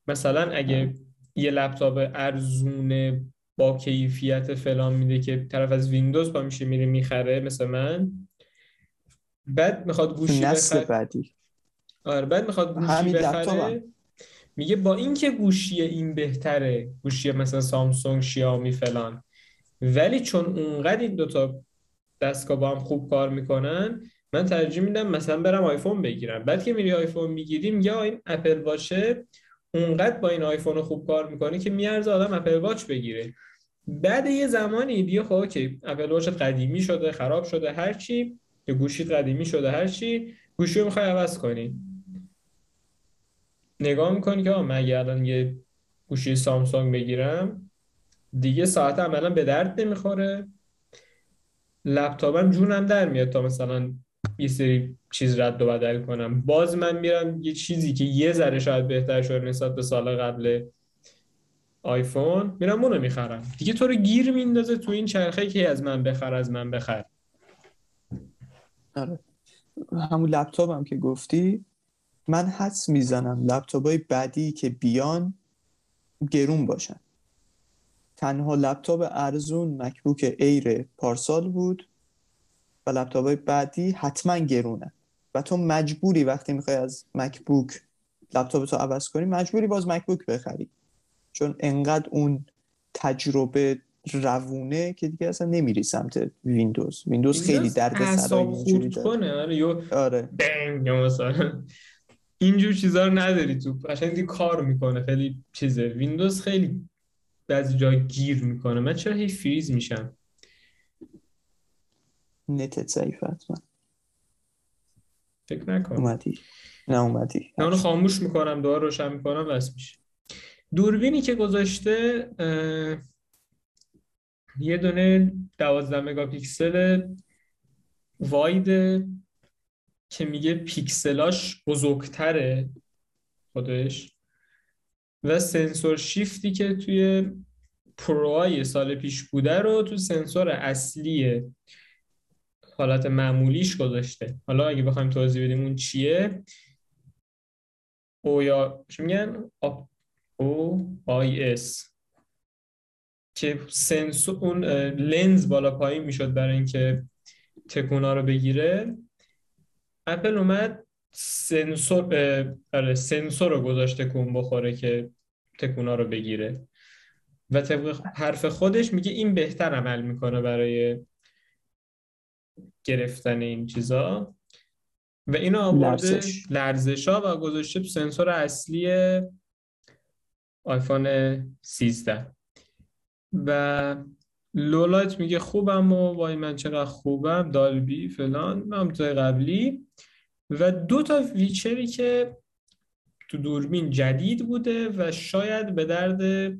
مثلا اگه یه لپتاپ ارزون با کیفیت فلان میده که طرف از ویندوز با میشه میره می‌خره مثل من. بعد می‌خواد گوشی نسل بخره. بعدی. آره بعد می‌خواد گوشی بخره. میگه با اینکه گوشی این بهتره گوشی مثلا سامسونگ شیائومی فلان. ولی چون اونقدر این دوتا دستگاه با هم خوب کار می‌کنن من ترجیح میدم مثلا برم آیفون بگیرم. بعد که میری آیفون می‌گیریم یا این اپل واچه اونقدر با این آیفون خوب کار می‌کنه که میارزه آدم اپل واچ بگیره. بعد یه زمانی بیا خب okay اپل واچت قدیمی شده خراب شده هر چی یا گوشیت قدیمی شده هر چی گوشی رو می‌خوای عوض کنی. نگاه می‌کنی که من اگه الان یه گوشی سامسونگ بگیرم دیگه ساعت عملا به درد نمی‌خوره. لپتاپم جونم در میاد تا مثلا یه سری چیز رد و بدل کنم. باز من میرم یه چیزی که یه ذره شاید بهتر شده نسبت به سال قبل آیفون میرم اونو می‌خرم دیگه تو رو گیر میندازه تو این چرخه که از من بخر از من بخر. آره. همون لپتاپ هم که گفتی من حدس می‌زنم لپتاپ های بعدی که بیان گرون باشن. تنها لپتاپ ارزون مکبوک ایر پارسال بود و لپتاپ های بعدی حتما گرونه. و تو مجبوری وقتی می‌خوای از مکبوک لپتاپ تو عوض کنی مجبوری باز مکبوک بخری. چون انقدر اون تجربه روونه که دیگه اصلا نمیری سمت ویندوز. ویندوز خیلی درد سرای اعصاب اینجوری کنه آره یو آره. هنگ مثلا. اینجور چیزا رو نداری تو. قشنگ دیگه کار می‌کنه خیلی چیزه. ویندوز خیلی بعضی جا گیر می‌کنه. من چرا هی فریز میشم؟ نتت ضعیفه حتما. فکر نکن. اومدی. نه اومدی. من اونو خاموش می‌کنم دوباره روشن می‌کنم بس میشه. دوربینی که گذاشته یه دونه 12 مگاپیکسل واید که میگه پیکسلاش بزرگتره خودش و سنسور شیفتی که توی پروهای سال پیش بوده رو تو سنسور اصلی حالت معمولیش گذاشته. حالا اگه بخوایم توضیح بدیم اون چیه او یا چی میگن؟ OIS که سنسور اون لنز بالا پایین می‌شد برای اینکه تکونا رو بگیره. اپل اومد سنسور آره سنسور رو گذاشته تکون بخوره که تکونا رو بگیره. و طبق حرف خودش میگه این بهتر عمل می‌کنه برای گرفتن این چیزا. و اینو آورده لرزش. ها و گذاشته سنسور اصلی آیفون 13 و لولایت میگه خوبم و وای من چقدر خوبم دالبی فلان هم قبلی. و دو تا ویچری که تو دوربین جدید بوده و شاید به درد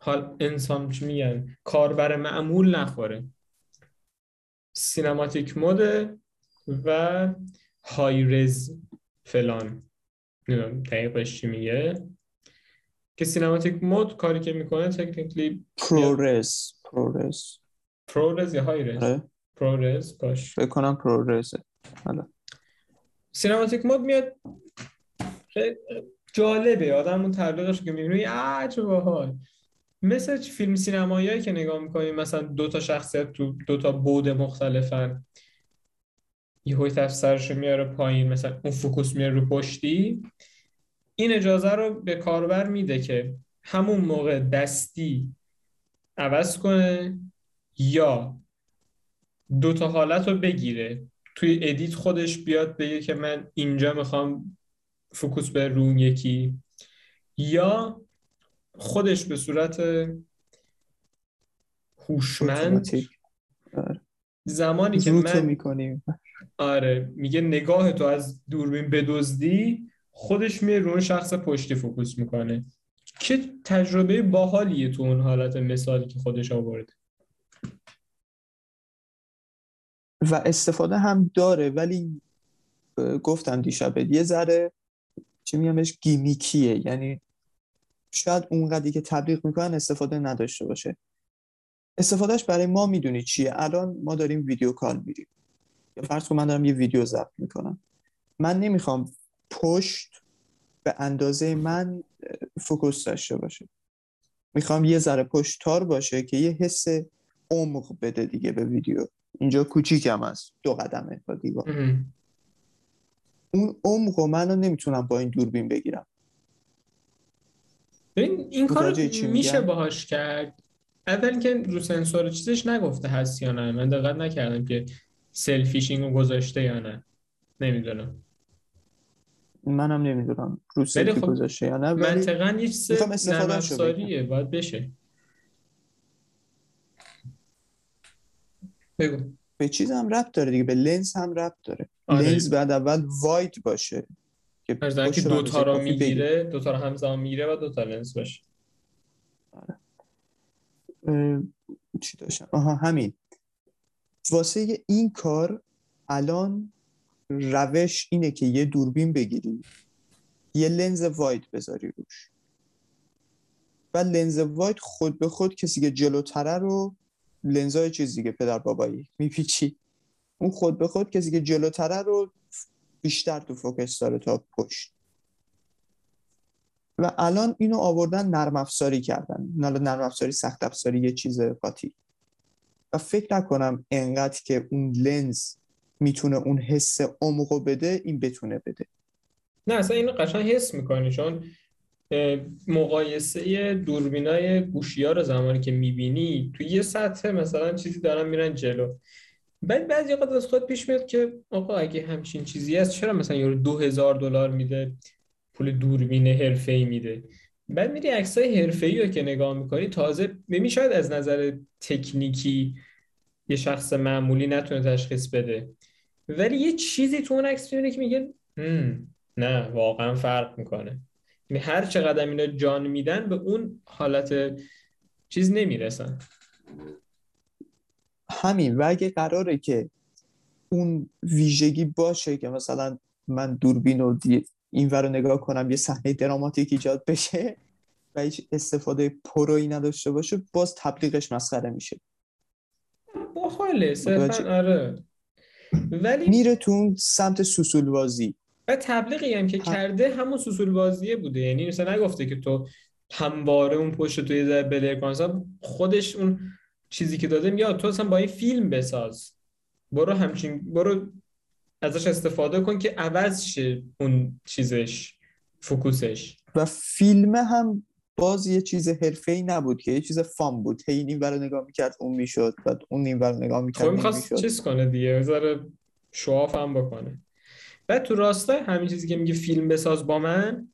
حال انسان چی میگن کاربر معمول نخوره. cinematic mode و high res فلان. نمی‌دونم دقیقش چی میگه. که cinematic mode کاری که می‌کنه technically ProRes ProRes ProRes یا high res ProRes باش. فکر کنم ProRes ه حالا. cinematic mode میاد. جالبه. آدم اون تبلیغش که می‌بینی عجب باحال مثل فیلم سینمایی که نگاه می‌کنیم مثلا دو تا شخصیت تو دو تا بعد مختلفن. یهو تفسرش میاره پایین مثلا اون فوکوس میاره رو پشتی. این اجازه رو به کاربر میده که همون موقع دستی عوض کنه یا دو تا حالت رو بگیره. توی edit خودش بیاد بگه که من اینجا می‌خوام فوکوس بره رو یکی. یا خودش به صورت هوشمند. زمانی که من می‌کنیم آره میگه نگاه تو از دوربین بدزدی خودش میره رو شخص پشتی فوکوس می‌کنه. که تجربه باحالیه تو اون حالت مثالی که خودش آورده. و استفاده هم داره ولی گفتم دیشب یه ذره چی میگمش gimmicky ه. یعنی شاید اونقدری که تبلیغ می‌کنن استفاده نداشته باشه. استفادهش برای ما می‌دونی چیه؟ الان ما داریم video call میریم. یا فرض کن من دارم یه ویدیو ضبط می‌کنم. من نمی‌خوام پشت به اندازه من فوکوس داشته باشه. می‌خوام یه ذره پشت تار باشه که یه حس عمق بده دیگه به ویدیو. اینجا کوچیکم هست دو قدمه با دیوار. اون عمق منو نمی‌تونم با این دوربین بگیرم. این, این کار میشه باهاش کرد. اول که رو سنسور چیزش نگفته هست یا نه. من دقت نکردم که سلفیشینگ رو گذاشته یا نه. نمی‌دونم. منم نمی‌دونم رو سلفی خب گذاشته یا نه منطقا یه چیز نرم باید بشه. بگو. به چیز هم ربط داره دیگه به لنز هم ربط داره. آره. لنز بعد اول واید باشه که که دوتا رو می‌گیره دوتا رو همزمان می‌گیره و دوتا لنز باشه. آره. چی داشتم؟ آها همین. واسه این کار الان روش اینه که یه دوربین بگیری یه لنز واید بذاری روش. و لنز واید خود به خود کسی که جلوتره رو لنزای چیز دیگه پدر بابایی میپیچی. اون خود به خود کسی که جلوتره رو بیشتر تو فوکس داره تا پشت. و الان اینو آوردن نرم افزاری کردن. نرم افزاری سخت افزاری یه چیز قاطی. و فکر نکنم انقدر که اون لنز می‌تونه اون حس عمقو بده این بتونه بده. نه اصلا اینو قشنگ حس می‌کنی چون مقایسه دوربینای گوشی ها رو زمانی که می‌بینی تو یه سطح مثلا چیزی دارن میرن جلو. بعد بعضی وقت از خود پیش میاد که آقا اگه همچین چیزی هست چرا مثلا یارو دو هزار دلار میده پول دوربین حرفه ای میده؟ بعد میری عکسای حرفه ای رو که نگاه می‌کنی تازه ببین شاید از نظر تکنیکی یه شخص معمولی نتونه تشخیص بده. ولی یه چیزی تو اون عکس می‌بینه که میگه نه واقعا فرق می‌کنه. یعنی هر چقدر اینا جان میدن به اون حالت چیز نمی‌رسن. همین و اگه قراره که اون ویژگی باشه که مثلا من دوربین و این رو نگاه کنم یه صحنه دراماتیک ایجاد بشه و هیچ استفاده پروی نداشته باشه باز تبلیغش مسخره میشه. باحاله صرفا آره. ولی میره تو سمت سوسولوازی و تبلیغی هم که ه- کرده همون سوسول بازیه بوده. یعنی مثلا نگفته که تو همواره اون پشت توی ذره بلر کن. خودش اون چیزی که داده میاد تو اصلا با این فیلم بساز. برو همچین برو ازش استفاده کن که عوض شه اون چیزش فوکوسش. و فیلم هم باز یه چیز حرفه‌ای نبود که یه چیز fun بود. هی این رو نگاه می‌کرد اون می‌شد. بعد اون این ور رو نگاه خب می‌کرد این می‌خواست چیز کنه دیگه ذره show off هم بکنه. بعد تو راستای همین چیزی که میگه فیلم بساز با من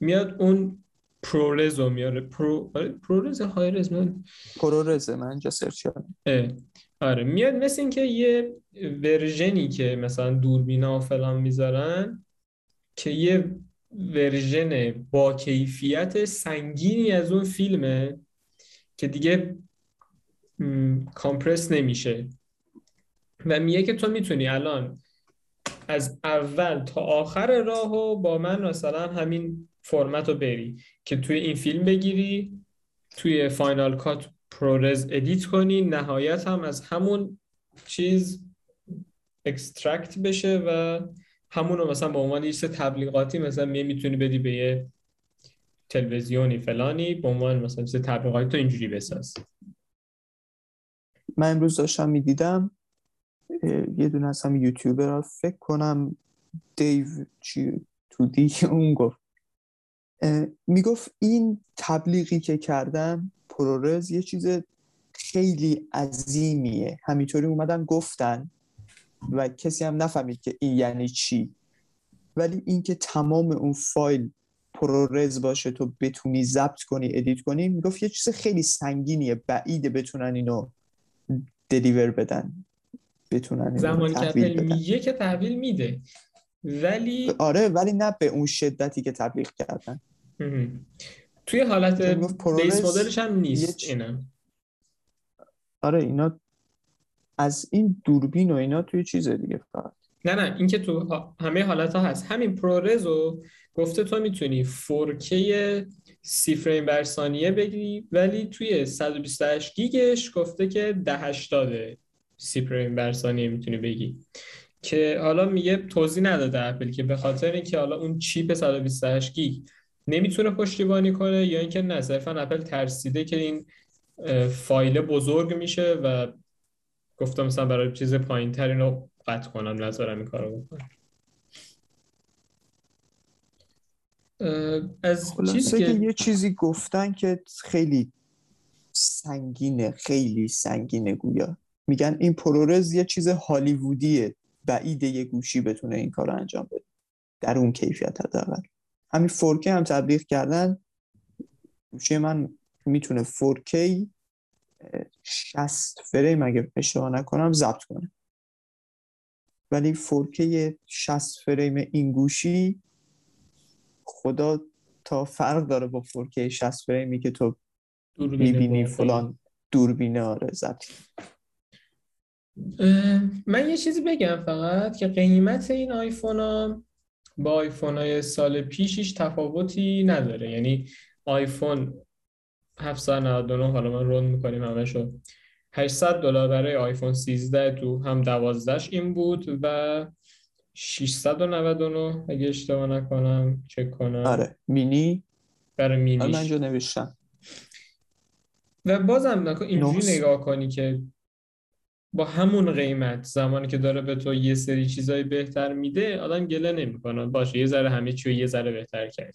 میاد اون ProRes رو میاره. Pro آره ProRes high res من ProRes ه من اینجا سرچ کردم. آره. میاد مثل اینکه یه ورژنی که مثلا دوربینا و فلان می‌ذارن که یه ورژن با کیفیت سنگینی از اون فیلمه که دیگه compress نمیشه. و میگه که تو می‌تونی الان از اول تا آخر راهو با من مثلا همین فرمت رو بری که توی این فیلم بگیری توی Final Cut ProRes edit کنی نهایت هم از همون چیز extract بشه و همون رو مثلا به عنوان یه تبلیغاتی مثلا می- می‌تونی بدی به یه تلویزیونی فلانی به عنوان مثلا چیز تبلیغاتی تو اینجوری بساز. من امروز داشتم می‌دیدم یه دونه از هم یوتیوبر فکر کنم دیو چی تو دی اون گفت. می‌گفت این تبلیغی که کردم پرورز یه چیز خیلی عظیمیه. همینطوری اومدن گفتن و کسی هم نفهمید که این یعنی چی. ولی اینکه تمام اون فایل ProRes باشه تو بتونی ضبط کنی edit کنی می‌گفت یه چیز خیلی سنگینیه بعیده بتونن اینو deliver بدن بتونن زمانی که میگه که تحویل میده. ولی آره ولی نه به اون شدتی که تبلیغ کردن. توی حالت base مدلش هم نیست اینم. آره اینا از این دوربین و اینا توی چیز دیگه فقط. نه نه این که تو همه حالت ها هست. همین ProRes رو گفته تو می‌تونی 4K 30 فریم بر ثانیه بگیری ولی توی 128 گیگش گفته که 1080 30 فریم بر ثانیه می‌تونی بگیری. که حالا میگه توضیح نداده اپل که به خاطر اینکه حالا اون چیپ 128 گیگ نمی‌تونه پشتیبانی کنه یا اینکه نه صرفا اپل ترسیده که این فایل بزرگ میشه و گفتم مثلا برای چیز پایین تر اینو قطع کنم نذارم این کارو بکنم. از چیزی که یه چیزی گفتن که خیلی سنگینه خیلی سنگینه گویا. میگن این پرورز یه چیز هالیوودیه بعیده یه گوشی بتونه این کار رو انجام بده. در اون کیفیت حداقل. همین 4K هم تبلیغ کردن گوشی من می‌تونه 4K اه، 60 فریم اگه اشتباه نکنم ضبط کنه. ولی 4K 60 فریم این گوشی خدا تا فرق داره با 4K 60 فریمی که تو می‌بینی فلان دوربینه آره ضبط. من یه چیزی بگم فقط که قیمت این آیفون ها با آیفون های سال پیشش تفاوتی نداره. یعنی آیفون 799 حالا ما رون می‌کنیم همشو 800 دلار برای آیفون 13 تو هم 12 این بود و 699 اگه اشتباه نکنم چک کنم. آره مینی؟ برای آره من اینجا نوشتم. و بازم نکن اینجوری نگاه کنی که با همون قیمت زمانی که داره به تو یه سری چیزای بهتر میده آدم گله نمی‌کنه. باشه یه ذره همه چی یه ذره بهتر کرد.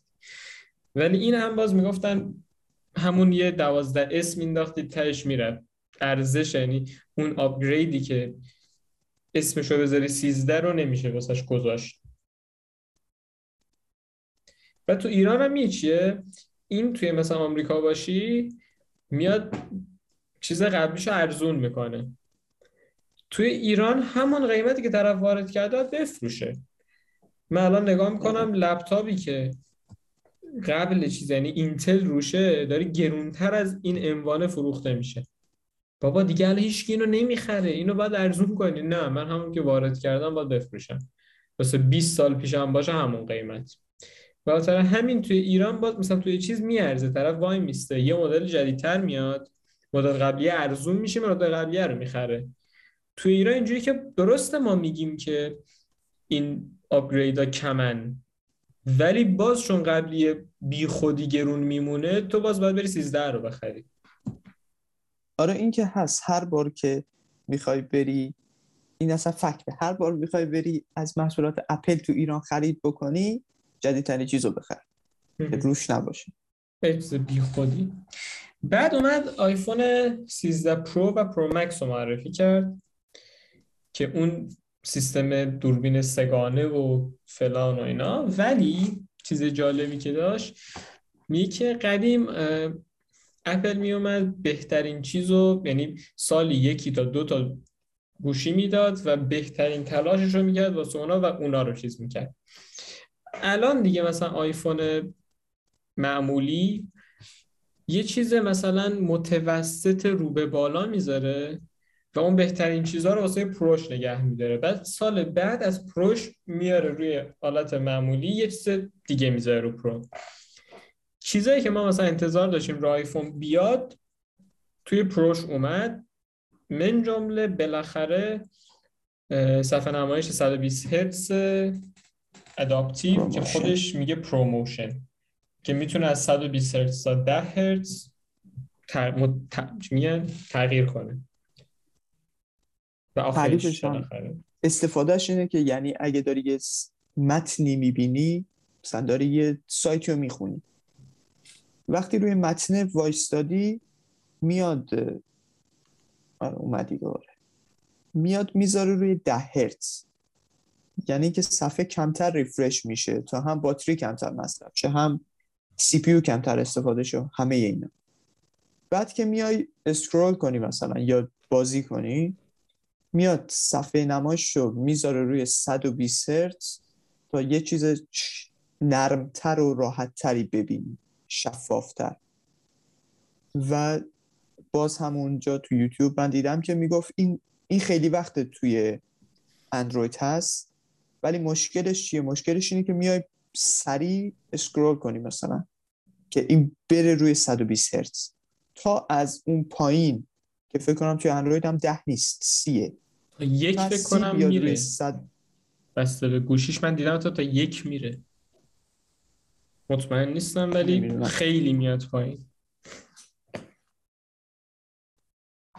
ولی این هم باز می‌گفتن همون یه دوازده اسم مینداختی تهش میره. ارزش یعنی اون آپگریدی که اسمشو بذاری 13 رو نمیشه واسش گذاشت. و تو ایران هم یه چیه این توی مثلا آمریکا باشی میاد چیز قبلیشو ارزون می‌کنه. توی ایران همون قیمتی که طرف وارد کرده بفروشه. من الان نگاه می‌کنم لپتاپی که قبل چیز یعنی اینتل روشه داره گرونتر از این عنوان فروخته میشه. بابا دیگه الان هیچ اینو نمی‌خره. اینو باید ارزون کنی. نه من همون که وارد کردم باید بفروشم. واسه 20 سال پیش هم باشه همون قیمت. و همین توی ایران باز مثلا توی چیز میارزه. طرف وای میسته. یه مدل جدیدتر میاد. مدل قبلی ارزون میشه مدل قبلی رو می‌خره. توی ایران اینجوری که درسته ما میگیم که این آپگریدا کمن. ولی باز چون قبلی بی خودی گرون میمونه تو باز باید بری 13 رو بخری. آره این که هست. هر بار که می‌خوای بری این اصلا fact ه هر بار می‌خوای بری از محصولات اپل تو ایران خرید بکنی جدیدترین چیز رو بخر. که روش نباشه. حفظ بی خودی بعد اومد آیفون 13 Pro و Pro Max رو معرفی کرد که اون سیستم دوربین سه‌گانه و فلان و اینا. ولی چیز جالبی که داشت میگه که قدیم اپل میومد بهترین چیز رو یعنی سالی یکی تا دو تا گوشی می‌داد و بهترین تلاشش رو می‌کرد واسه اونا و اونا رو چیز می‌کرد. الان دیگه مثلا آیفون معمولی یه چیز مثلا متوسط رو به بالا می‌ذاره. و اون بهترین چیزها رو واسه پروش نگه میداره. بعد سال بعد از پروش میاره روی حالت معمولی یه چیز دیگه می‌ذاره رو Pro. چیزایی که ما مثلا انتظار داشتیم رو آیفون بیاد توی Pro ش اومد. من جمله بالاخره صفحه نمایش 120 هرتز adaptive که خودش میگه ProMotion که می‌تونه از 120 هرتز تا 10 هرتز تغییر کنه. و استفادهش اینه که یعنی اگه داری یه متنی می‌بینی مثلا داری یه سایتی رو می‌خونی. وقتی روی متن وایستادی میاد آره اومدی دوباره. میاد می‌ذاره روی ده هرتز. یعنی که صفحه کمتر refresh میشه. تا هم باتری کمتر مصرف شه هم CPU کمتر استفاده شه همه اینا. بعد که میای scroll کنی مثلا یا بازی کنی میاد صفحه نمایش رو می‌ذاره روی 120 هرتز تا یه چیز نرمتر و راحتتری ببینی شفافتر. و باز همونجا تو یوتیوب من دیدم که می‌گفت این این خیلی وقت توی اندروید هست ولی مشکلش چیه؟ مشکلش اینه که میای سریع اسکرول کنی مثلا که این بره روی 120 هرتز. تا از اون پایین که فکر کنم توی اندروید هم ده نیست سیه. یک فکر کنم میره. صد... بسته به گوشیش من دیدم تا تا یک میره. مطمئن نیستم ولی خیلی میاد پایین.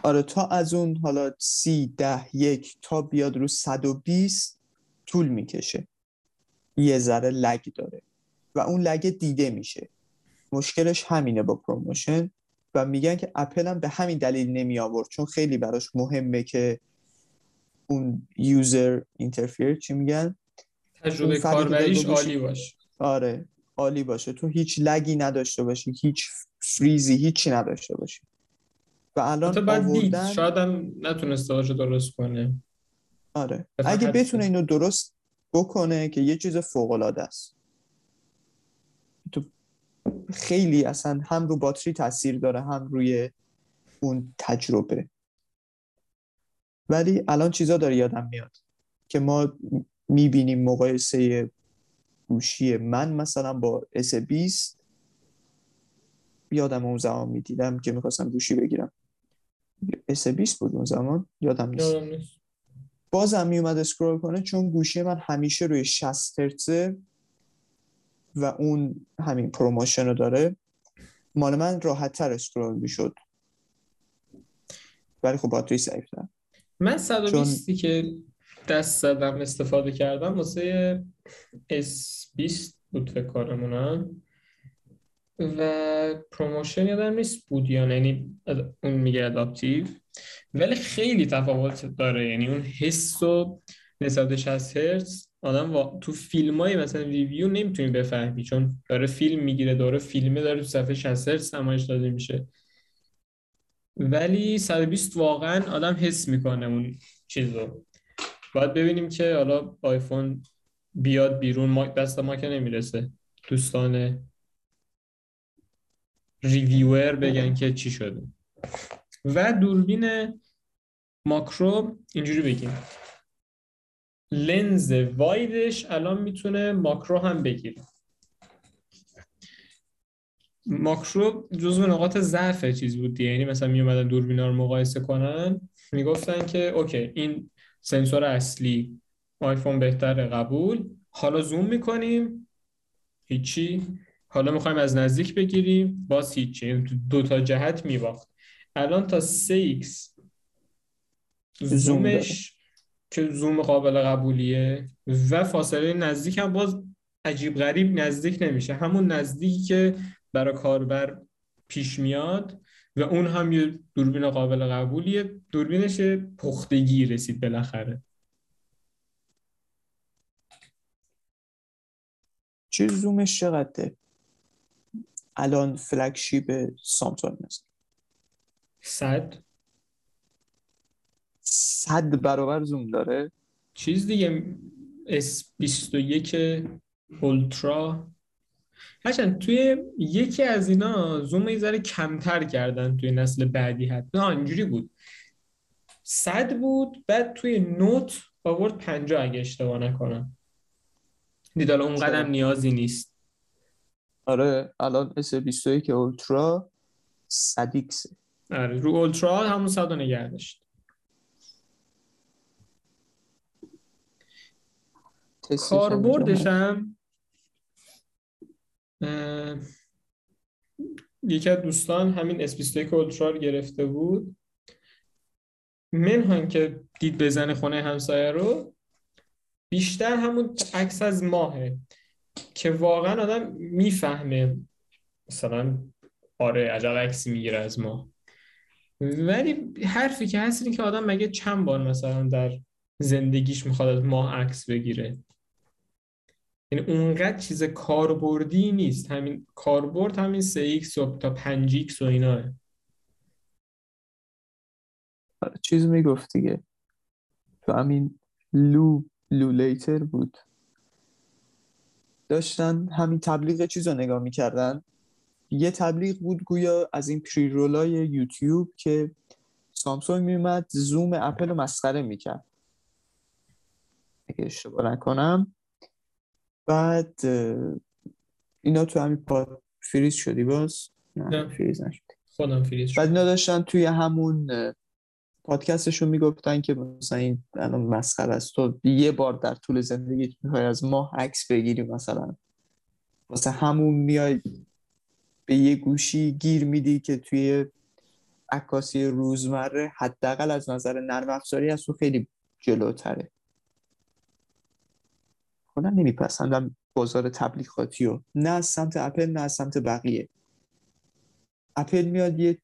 آره تا از اون حالا سی ده یک تا بیاد رو 120 طول می‌کشه. یه ذره لگ داره. و اون lag دیده میشه. مشکلش همینه با ProMotion و میگن که اپل هم به همین دلیل نمی آورد. چون خیلی براش مهمه که اون user interface چی میگن؟ تجربه کاربریش عالی باشه. آره عالی باشه. تو هیچ lag ی نداشته باشی هیچ فریزی هیچی نداشته باشی. و الان آوردن شاید هم نتونسته درست کنه. آره. اگه بتونه اینو درست بکنه که یه چیز فوق العاده است. خیلی اصلا هم رو باتری تاثیر داره هم روی اون تجربه. ولی الان چیزا داره یادم میاد که ما می‌بینیم مقایسه گوشی من مثلا با S20 یادم اون زمان می‌دیدم که می‌خواستم گوشی بگیرم. S20 بود اون زمان؟ یادم نیست. بازم میومد scroll کنه چون گوشی من همیشه روی 60 هرتزه و اون همین ProMotion رو داره مال من راحت تر scroll می‌شد. ولی خب battery save من 120 چون... که دست زدم استفاده کردم واسه S20 بود فکر کنم و ProMotion یادم نیست بود یا یعنی اون میگه adaptive ولی خیلی تفاوت داره یعنی اون حس و نسبت 60 هرتز. آدم تو فیلم های مثلا review نمی‌تونی بفهمی چون داره فیلم می‌گیره داره فیلمه داره تو صفحه 60 هرتز نمایش داده میشه. ولی 120 واقعا آدم حس می‌کنه اون چیز رو باید ببینیم که حالا آیفون بیاد بیرون ما دست ما که نمی‌رسه. دوستان ریویور بگن که چی شده. و دوربین ماکرو اینجوری بگیم. لنز وایدش الان می‌تونه ماکرو هم بگیره. ماکرو جزو نقاط ضعف چیز بود یعنی مثلا می اومدن دوربینا رو مقایسه کنن. می‌گفتن که اوکی این سنسور اصلی آیفون بهتر قبول. حالا زوم می‌کنیم. هیچی. حالا می‌خوایم از نزدیک بگیریم. باز هیچی. یعنی دو تا جهت میباخت. الان تا 3x زومش که زوم قابل قبولیه و فاصله نزدیک هم باز عجیب غریب نزدیک نمیشه. همون نزدیکی که برای کاربر پیش میاد و اون هم یه دوربین قابل قبولیه. دوربینش پختگی رسید بالاخره. چه زومش چقدره؟ الان فلگشیپ سامسونگ است صد؟ صد برابر زوم داره. چیز دیگه S21 اولترا هرچند توی یکی از اینا زوم یه ذره کمتر کردن توی نسل بعدی حتی نه اینجوری بود. صد بود بعد توی نوت آورد پنجا اگه اشتباه نکنم. دیدالا اون قدم نیازی نیست. آره الان S21 اولترا 100 آره رو اولترا همون صد رو نگه داشت کاربردش هم یکی از دوستان همین S21 اولترا رو گرفته بود منهان که دید بزنه خونه همسایه رو بیشتر همون عکس از ماهه که واقعا آدم می‌فهمه. مثلا آره عجب عکسی می‌گیره از ماه ولی حرفی که هست اینه که آدم مگه چند بار مثلا در زندگیش می‌خواد از ماه عکس بگیره؟ یعنی اونقدر چیز کاربردی نیست. همین کاربرد همین 3x و تا 5x و اینا. چیز می‌گفت دیگه تو همین لو لولیتر بود. داشتن همین تبلیغ چیز رو نگاه می‌کردن. یه تبلیغ بود گویا از این پری رولای یوتیوب که سامسونگ میومد زوم اپل رو مسخره می‌کرد. اگه اشتباه نکنم بعد اینا تو همین پاد فریز شدی باز؟ نه فریز نشد. خودم فریز بعد اینا داشتن توی همون پادکستشون می‌گفتن که مثلا این الان مسخره است. تو یه بار در طول زندگی می‌خوای از ماه عکس بگیری مثلا. واسه همون میای به یه گوشی گیر میدی که توی عکاسی روزمره حداقل از نظر نرم افزاری از تو خیلی جلوتره. خودم نمیپسندم بازار تبلیغاتی و نه از سمت اپل نه از سمت بقیه. اپل میاد یه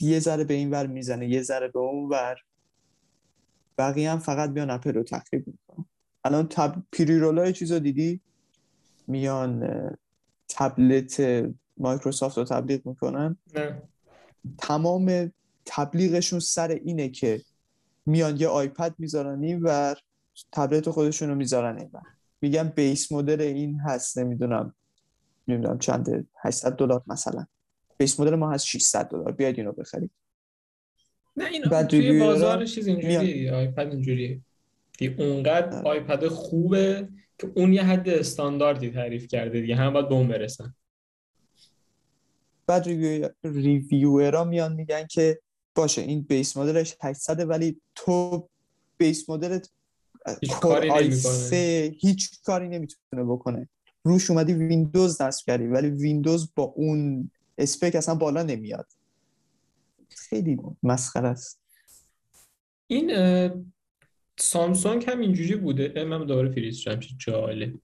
یه ذره به این ور می‌زنه یه ذره به اون ور. بقیه هم فقط میان اپل رو تخریب می‌کنن. الان تب... پریرولای چیزا دیدی؟ میان تبلت مایکروسافت رو تبلیغ می‌کنن. نه. تمام تبلیغشون سر اینه که میان یه آیپد می‌ذارن این ور. تبلت خودشون رو می‌ذارن این ور. میگن بیس مدل این هست نمی‌دونم نمی‌دونم چنده 800 دلار مثلا. بیس مدل ما هست 600 دلار. بیاید اینو بخرید. نه این بعد توی بازار چیز اینجوریه آیپد اینجوریه دیگه اونقدر. آیپد خوبه که اون یه حد استانداردی تعریف کرده دیگه. هم باید به اون برسن. بعد ریویو... ریویورا میان میگن که باشه این base model ش 800 ولی تو base model ت هیچ کاری آی نمی‌کنه. سه هیچ کاری نمی‌تونه بکنه. روش اومدی ویندوز نصب کردی ولی ویندوز با اون spec اصلا بالا نمیاد. خیلی مسخره است. این سامسونگ هم اینجوری بوده. من دوباره فریز شدم چه جاله.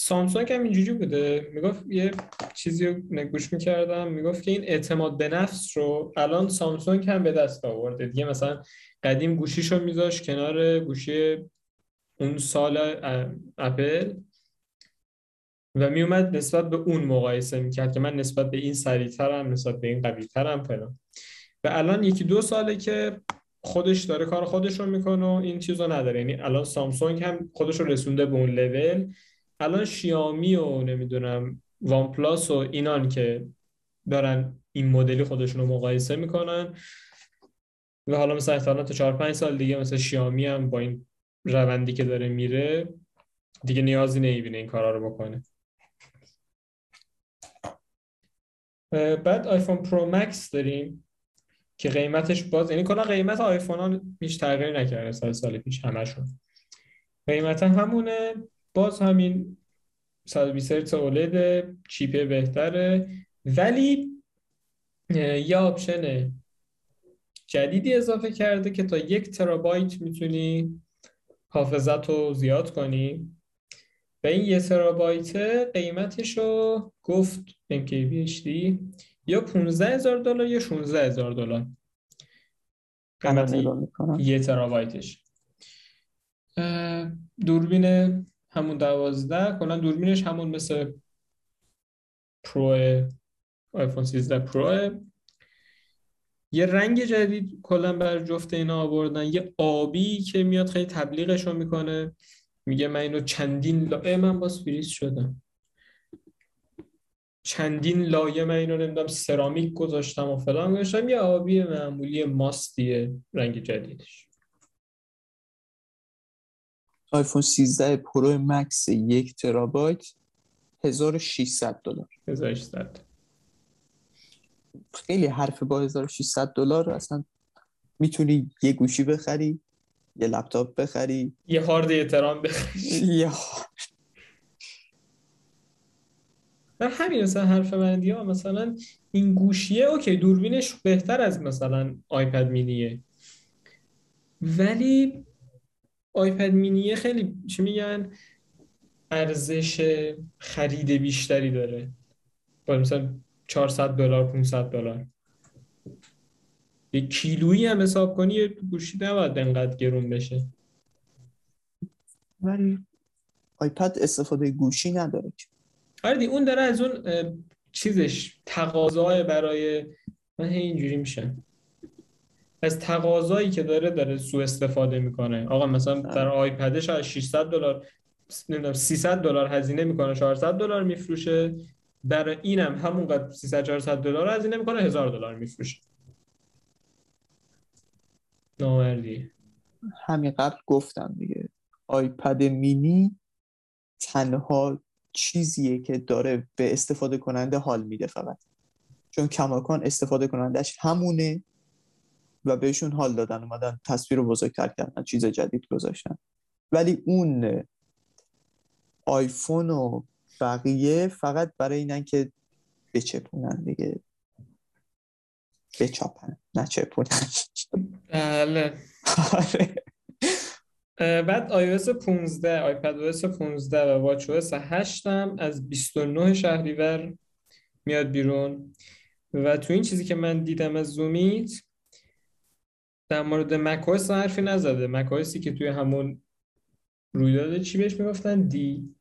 سامسونگ هم اینجوری بوده. می‌گفت یه چیزی رو گوش می‌کردم. می‌گفت که این اعتماد به نفس رو الان سامسونگ هم به دست آورده. دیگه مثلا قدیم گوشیشو میذاش کنار گوشی اون سال اپل و میومد نسبت به اون مقایسه می‌کرد که من نسبت به این سریعترم نسبت به این قویترم فلان. و الان یکی دو ساله که خودش داره کار خودش رو می‌کنه و این چیز رو نداره. یعنی الان سامسونگ هم خودش رو رسونده به اون لول الان شیائمی و نمی‌دونم وان پلاس و اینان که دارن این مدلی خودشون رو مقایسه می‌کنن. و حالا مثلا احتمالاً تا چهار پنج سال دیگه مثلا شیائمی هم با این روندی که داره میره دیگه نیازی نمی‌بینه این کارا رو بکنه. بعد آیفون پرو مکس داریم که قیمتش باز یعنی کلا قیمت آیفون ها هیچ تغییری نکرده سال سال پیش همشون. قیمت همونه. باز همین 120 هرتز OLED chip بهتره. ولی یه option جدیدی اضافه کرده که تا یک ترابایت می‌تونی حافظت رو زیاد کنی. و این یه ترابایت قیمتش رو گفت MKBHD یا 15 هزار دلار یا 16 هزار دلار. قیمت یه ترابایتش. دوربین همون دوازده کنن دوربینش همون مثل پرو آیفون 13 پرو. یه رنگ جدید کلا بر جفت اینا آوردن. یه آبی که میاد خیلی تبلیغش رو می‌کنه. میگه من اینو چندین لایه من باز فریز شدم. چندین لایه من اینو نمی‌دونم سرامیک گذاشتم و فلان. گذاشتم. یه آبی معمولی ماستیه رنگ جدیدش. آیفون 13 پرو مکس یک ترابایت 1600 دلار. 1600 خیلی حرف با 1600 دلار اصلا می‌تونی یه گوشی بخری یه لپتاپ بخری. یه هارد احترام بخری. در همین مثلا حرف مندی ها مثلا این گوشیه اوکی دوربینش بهتر از مثلا آیپد مینیه. ولی آیپد مینیه خیلی چی میگن؟ ارزش خرید بیشتری داره. با مثلا 400 دلار 500 دلار. یه کیلویی هم حساب کنی یه گوشی نباید انقدر گرون بشه. ولی آیپد استفاده گوشی نداره آره اون داره از اون چیزش تقاضای برای من اینجوری میشه از تقاضایی که داره داره سوء استفاده می‌کنه. آقا مثلا در آره. آیپدش از 600 دلار نمی‌دونم 300 دلار هزینه می‌کنه 400 دلار میفروشه. برای اینم همونقدر 300 400 دلار هزینه می‌کنه 1000 دلار میفروشه. نامردی. همین قبل گفتم دیگه. آیپد مینی تنها چیزیه که داره به استفاده کننده حال میده فقط. چون کماکان استفاده کنندش همونه. و بهشون حال دادن اومدن تصویر رو بزرگتر کردن چیز جدید گذاشتن. ولی اون آیفون و بقیه فقط برای اینن که بچپونن دیگه. بچاپن نچپونن. بله. آره. بعد iOS 15 آیپد OS 15 و واچ OS 8 هم از 29 شهریور میاد بیرون. و تو این چیزی که من دیدم از زومیت در مورد مکوس حرفی نزده. مکوسی که توی همون رویداد چی بهش می‌گفتن؟ دی.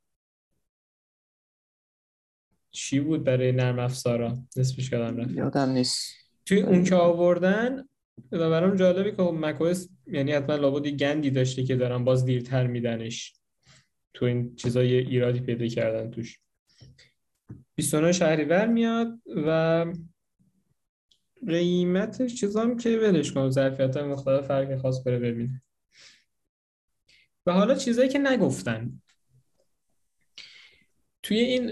چی بود برای نرم افزارا؟ نسبش کردم رفت. یادم نیست. توی اون که آوردن و برام جالبه که مکوس یعنی حتما لابد گندی داشته که دارن باز دیرتر میدنش. تو این چیزای ایرادی پیدا کردن توش. 29 شهریور میاد و قیمتش چیزام که ولش کن ظرفیت های مختلف فرق خاص بره ببینه. و حالا چیزایی که نگفتن. توی این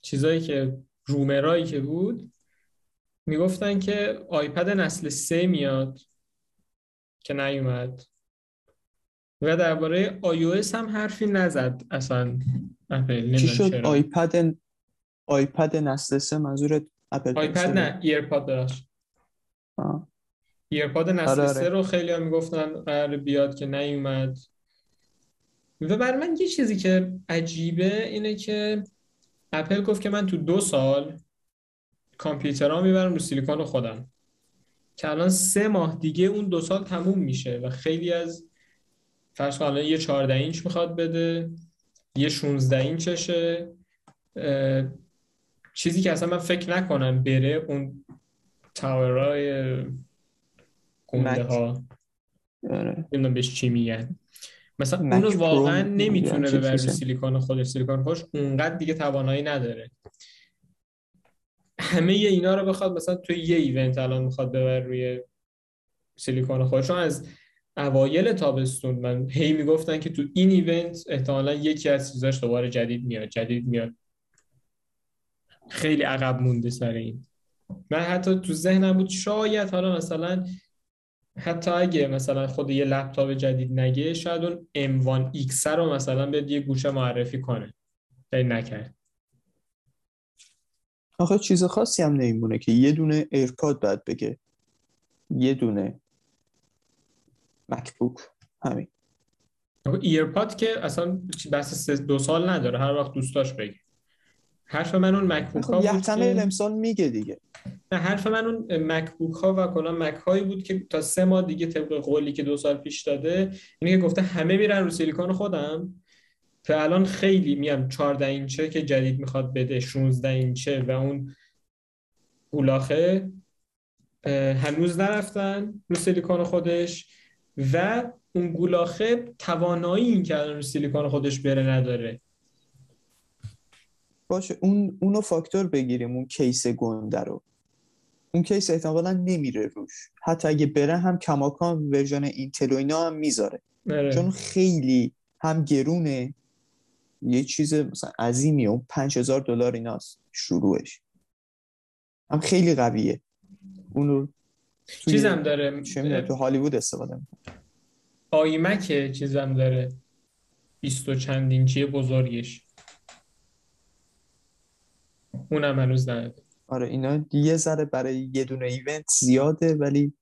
چیزایی که رومرایی که بود می‌گفتن که آیپد نسل سه میاد که نیومد. و درباره iOS هم حرفی نزد اصلا. چی شد؟ آیپد آیپد نسل سه؟ منظور اپل آیپد نه ایرپاد داشت. ایرپاد نسل آره، آره. سه رو خیلی هم می‌گفتن قرار بیاد که نیومد. و برا من یه چیزی که عجیبه اینه که اپل گفت که من تو دو سال کامپیوترها می‌برم رو سیلیکون خودم. که الان سه ماه دیگه اون دو سال تموم میشه و خیلی از فرض کن یه 14 اینچ می‌خواد بده یه 16 اینچشه چیزی که اصلا من فکر نکنم بره اون تاورای گونده ها. آره. نمی‌دونم بهش چی میگن. مثلا اونو واقعا نمی‌تونه ببره سیلیکون خودش سیلیکون خودش اونقدر دیگه توانایی نداره. همه اینا رو بخواد مثلا توی یه ایونت الان می‌خواد ببر روی سیلیکون خودش. از اوایل تابستون من هی می‌گفتن که تو این ایونت احتمالا یکی از چیزاش دوباره جدید میاد جدید میاد. خیلی عقب مونده سر این. من حتی تو ذهنم بود شاید حالا مثلا حتی اگه مثلا خود یه لپتاپ جدید نگه شاید اون M1X رو مثلا به یه گوشه معرفی کنه. ولی نکرد. آخه چیز خاصی هم نمیمونه که یه دونه ایرپاد باید بگه. یه دونه مکبوک همین. ایرپاد که اصلا بحث دو سال نداره. هر وقت دوست داشت بگه. حرف من اون مکبوک ها خب بود که امسال میگه دیگه. نه حرف من اون مکبوک ها و کلا مک هایی بود که تا سه ماه دیگه طبق قولی که دو سال پیش داده اینه که گفته همه میرن رو سیلیکون خودم و الان خیلی میام 14 اینچه که جدید می‌خواد بده 16 اینچه و اون گولاخه اه، هنوز نرفتن رو سیلیکون خودش و اون گولاخه توانایی این که رو سیلیکون خودش بره نداره. باشه اون اونو فاکتور بگیریم اون کیس گنده رو. اون کیس احتمالا نمیره روش. حتی اگه بره هم کماکان version اینتل و اینا هم می‌ذاره. آره. چون خیلی هم گرونه. یه چیز مثلا عظیمیه. اون پنج هزار دلار ایناست. شروعش. هم خیلی قویه. اونو توی- چیزم داره. چه تو هالیوود استفاده می‌کنه آیمک چیزم داره. 20 و چند اینچی بزرگش. اونم هنوز نداره آره اینا یه ذره برای یه دونه ایونت زیاده ولی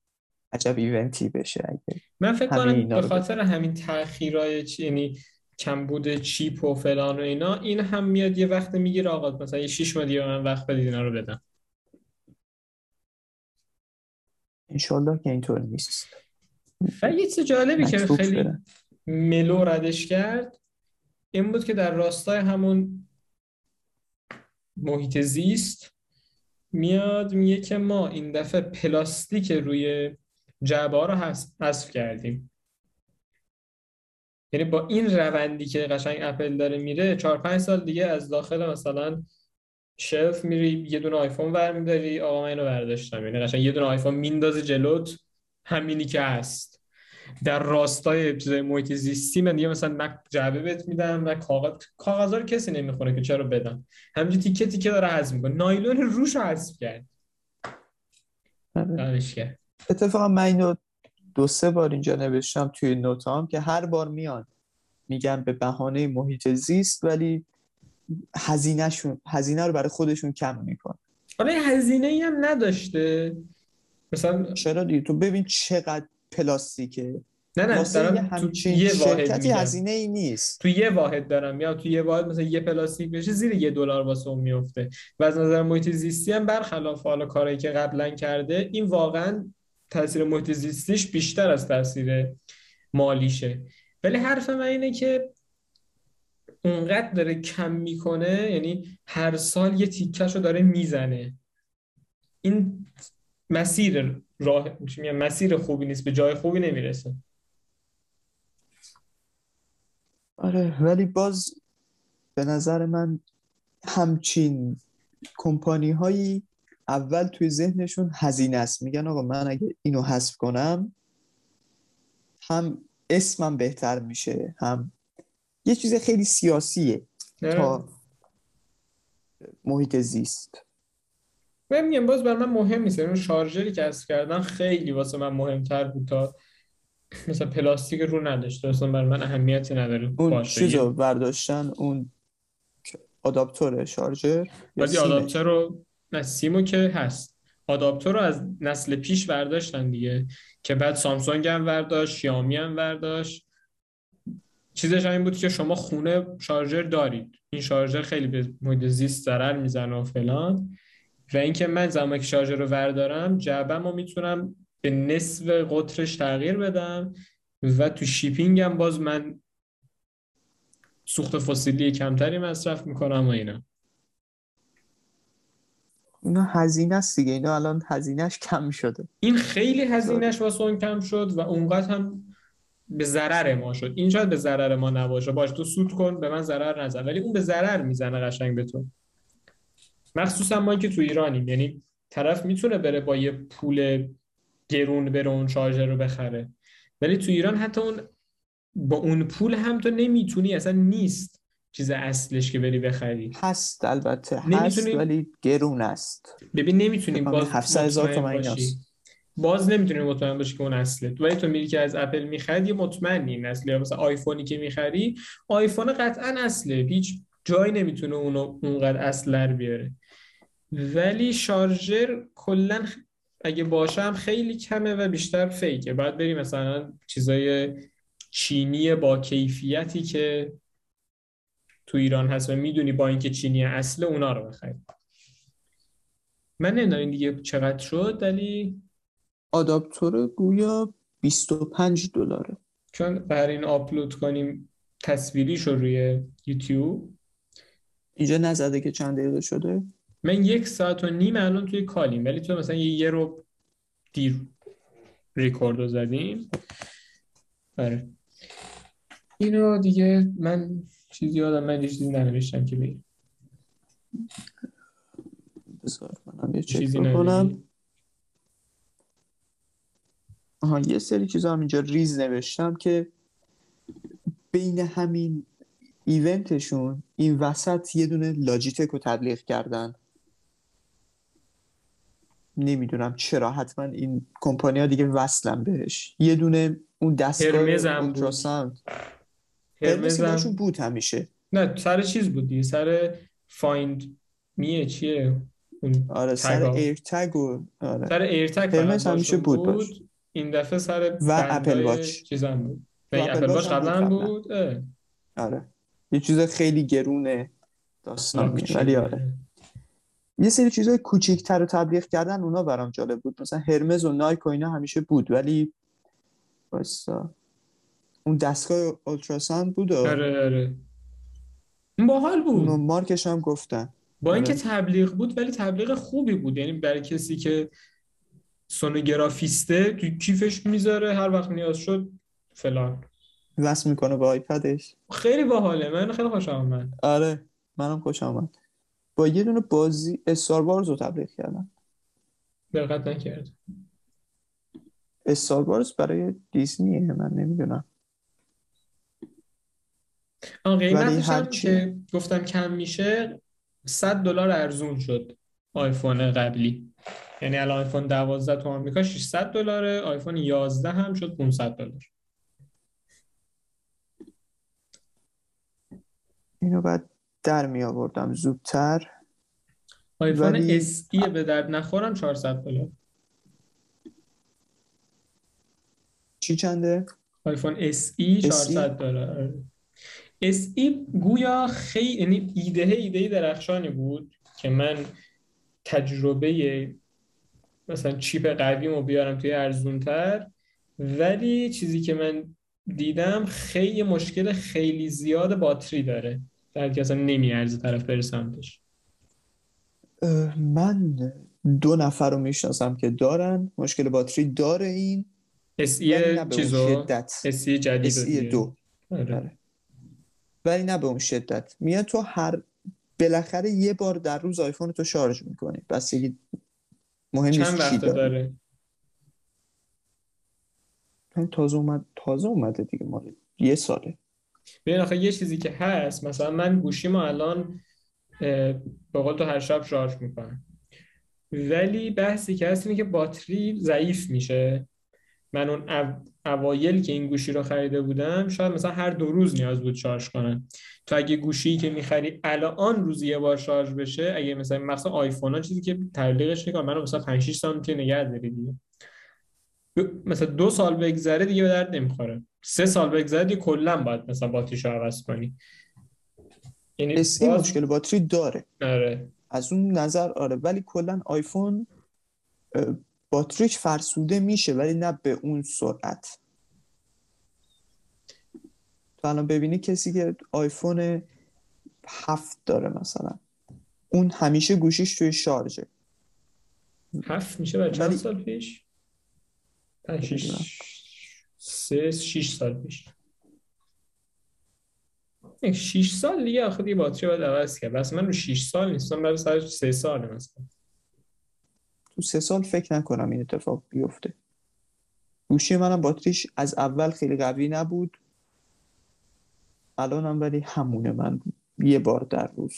عجب ایونتی بشه اگه من فکر کنم به خاطر همین تأخیرای چی یعنی کمبود چیپ و فلان و اینا این هم میاد یه وقت می‌گیره آقا مثلا یه شیش ماه دیگه من وقت بدید اینا رو بدم. انشالله که اینطور نیست. و یه چیز جالبی که خیلی. ملو ردش کرد این بود که در راستای همون محیط زیست میاد میگه که ما این دفعه پلاستیک روی جعبه رو حذف حذف کردیم. یعنی با این روندی که قشنگ اپل داره میره چهار پنج سال دیگه از داخل مثلا شلف میری یه دونه آیفون برمیداری آقا من اینو برداشتم. یعنی قشنگ یه دونه آیفون میندازی جلوت همینی که هست. در راستای چیزای محیط زیستی من دیگه مثلا مک جعبه بهت میدم و کاغذ کاغذا رو کسی نمی‌خونه که چرا بدم. همینجوری تیکه تیکه داره حذف می‌کنه. نایلون روش رو حذف کرد. آره. کرد. اتفاقا من اینو دو سه بار اینجا نوشتم توی نوتام که هر بار میان میگن به بهانه محیط زیست ولی هزینهشون هزینه رو برای خودشون کم میکن حالا هزینه ای هم نداشته. مثلا چرا دیگه؟ تو ببین چقدر پلاستیکه. نه نه دارم تو یه واحد هزینه ای نیست. تو یه واحد دارم. یا تو یه واحد مثلا یه پلاستیک بشه زیر یه دلار واسه اون میفته. و از نظر محیط زیستی هم برخلاف حالا کارهایی که قبلا کرده این واقعا تاثیر محیط زیستیش بیشتر از تاثیر مالیشه. ولی حرف من اینه که اونقدر داره کم می‌کنه یعنی هر سال یه تیکش رو داره می‌زنه. این مسیر راه مسیر خوبی نیست به جای خوبی نمی‌رسه. آره. ولی باز به نظر من همچین کمپانی هایی اول توی ذهنشون هزینه است. میگن آقا من اگه اینو حذف کنم هم اسمم بهتر میشه هم یه چیز خیلی سیاسیه تا محیط زیست. من میگم باز بر من مهم نیست. اون شارژری که حذف کردن خیلی واسه من مهمتر بود تا مثلا پلاستیک رو نداشته. اصلا بر من اهمیتی نداره. اون باشه. چیز یه- رو برداشتن؟ اون آداپتور شارژر ولی سیمه. آداپتر رو نه سیمو که هست. آداپتر رو از نسل پیش برداشتن دیگه. که بعد سامسونگ هم برداشت شیائومی هم برداشت. چیزش هم این بود که شما خونه شارژر دارید. این شارژر خیلی به محیط زیست ضرر می‌زنه و فلان. و اینکه من زمانی که شارژر رو وردارم جعبم رو می‌تونم به نصف قطرش تغییر بدم و تو شیپینگ هم باز من سوخت فسیلی کمتری مصرف می‌کنم و اینا. اینا هزینه است دیگه. اینا الان هزینهش کم شده. این خیلی هزینهش واسه اون کم شد و اونقدر هم به ضرر ما شد. این شاید به ضرر ما نباشه. باش تو سود کن به من ضرر نزن. ولی اون به ضرر می‌زنه قشنگ به تو. مخصوصا ما که تو ایرانیم یعنی طرف می‌تونه بره با یه پول گرون بره اون شارژر رو بخره. ولی تو ایران حتی اون با اون پول هم تو نمی‌تونی اصلا نیست چیز اصلش که بری بخری. هست البته هست نمی‌تونی- ولی گرون است. ببین نمی‌تونی باز 700 هزار مطمئن تومن باشی. ایناست. باز نمی‌تونی مطمئن باشی که اون اصله. ولی تو میری که از اپل می‌خری مطمئنی این اصله. یا مثلا آیفونی که می‌خری آیفون قطعا اصله. هیچ جایی نمی‌تونه اونو اونقدر اصل بیاره. ولی شارژر کلا اگه باشم خیلی کمه و بیشتر فیکه. باید بری مثلا چیزای چینی با کیفیتی که تو ایران هست و می‌دونی با اینکه چینی اصل اونا رو بخری من نمی‌دونم دیگه چقدر شد ولی آداپتور گویا 25 دلاره. چون برای این آپلود کنیم تصویریش رو روی یوتیوب. اینجا نزده که چند دقیقه شده؟ من یک ساعت و نیم الان توی کالیم. ولی تو مثلا یه رو دیر ریکورد رو زدیم. آره. اینو دیگه من چیزی یادم من چیزی ننوشتم که بگیم بذار منم یه چک بکنم. آها یه سری چیزا هم اینجا ریز نوشتم که بین همین event شون این وسط یه دونه لاجیتک رو تبلیغ کردن. نمی‌دونم چرا حتما این کمپانی ها دیگه وصلن بهش. یه دونه اون دستگاه ultrasound. Hermès بود همیشه. نه سر چیز بود دیگه سر Find My ه چیه؟ اون آره سر AirTag و آره. سر AirTag Hermès همیشه بود, بود باش. این دفعه سر و Apple Watch. چیزم بود. و Apple Watch قبلا بود آره. یه چیز خیلی گرونه داستان ولی آره. یه سری چیزای کوچیک‌تر رو تبلیغ کردن اونا برام جالب بود. مثلا Hermès و Nike و اینا همیشه بود ولی واسه اون دستگاه ultrasound بود آره آره. باحال بود. اونو مارکش هم گفتن. با اینکه آره. تبلیغ بود ولی تبلیغ خوبی بود. یعنی برای کسی که سونوگرافیسته تو کیفش می‌ذاره هر وقت نیاز شد فلان. وصل می‌کنه با آیپدش. خیلی باحاله. من خیلی خوشم آمد آره منم خوشم آمد با یه دونه بازی استار وارز رو تبلیغ کردن. دقت نکرد. استار وارز برای دیزنیه من نمی‌دونم. آن قیمتش هم که گفتم کم میشه 100 دلار ارزون شد آیفون قبلی. یعنی الان آیفون 12 تو آمریکا 600 دلاره آیفون 11 هم شد 500 دلار. اینو بعد در می آوردم زودتر. آیفون ولی... اس ای به درد نخورم 400 دلار. چی چنده؟ iPhone SE 400 دلار. اس ای گویا خیلی یعنی ایده ایده درخشانی بود که من تجربه مثلا chip قویمو بیارم توی ارزونتر ولی چیزی که من دیدم خیلی مشکل خیلی زیاد باتری داره. در که اصلا نمیارزه طرف بره سمتش. من دو نفر رو می‌شناسم که دارن. مشکل باتری داره این اسی چیزو؟ اسی جدید اسی دو. آره. آره. ولی نه به اون شدت. میاد تو هر بالاخره یه بار در روز آیفون تو شارژ می‌کنی. بس مهم چند وقت داره. تازه اومد تازه اومده دیگه مال یه ساله. ببین آخه یه چیزی که هست مثلا من گوشیمو الان به قول تو هر شب شارژ می‌کنم. ولی بحثی که هست اینه که باتری ضعیف میشه. من اون اوایل که این گوشی رو خریده بودم شاید مثلا هر دو روز نیاز بود شارژ کنم. تو اگه گوشی که می‌خری الان روزی یه بار شارژ بشه اگه مثلا مثلا آیفون ها چیزی که تبلیغش می‌کنه منو مثلا 5 6 سال نگه داری مثلا دو سال بگذره دیگه به درد نمی‌خوره. سه سال دیگه کلا باید مثلا باتریشو عوض کنی. یعنی باز... مشکل باتری داره. آره. از اون نظر آره. ولی کلا آیفون باتریش فرسوده میشه ولی نه به اون سرعت. تو الان ببینی کسی که آیفون هفت داره مثلا. اون همیشه گوشیش توی شارژه. هفت میشه برای چند سال پیش؟ پنج سه شیش سال پیش. شیش سال دیگه آخه دیگه باتری باید عوض کرد. بس من رو شیش سال نیستم برای سر سه سال مثلا. تو سه سال فکر نکنم این اتفاق بیفته. گوشی منم باتریش از اول خیلی قوی نبود. الانم ولی همونه من یه بار در روز.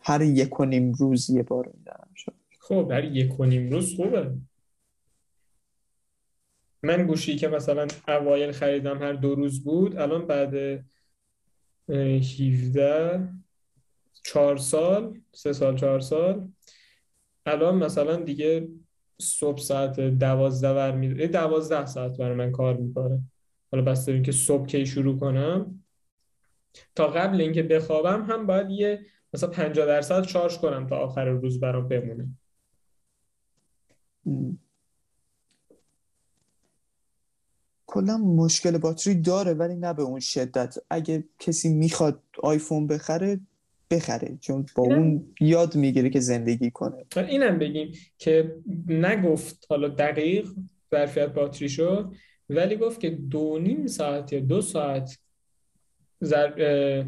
هر یک و نیم روز یه بار میدنم خب هر یک و نیم روز خوبه. من گوشی که مثلا اوایل خریدم هر دو روز بود الان بعد اه، 17 چهار سال سه سال چهار سال الان مثلا دیگه صبح ساعت دوازده برمی دوازده ساعت برای من کار می‌کنه. حالا بسته اینکه صبح کی شروع کنم. تا قبل اینکه بخوابم هم باید یه مثلا 50 درصد شارژ کنم تا آخر روز برام بمونه م. کلا مشکل باتری داره ولی نه به اون شدت. اگه کسی می‌خواد آیفون بخره بخره چون با اینم اون یاد می‌گیره که زندگی کنه. اینم بگیم که نگفت حالا دقیق ظرفیت باتریشو ولی گفت که دو نیم ساعت یا دو ساعت زر...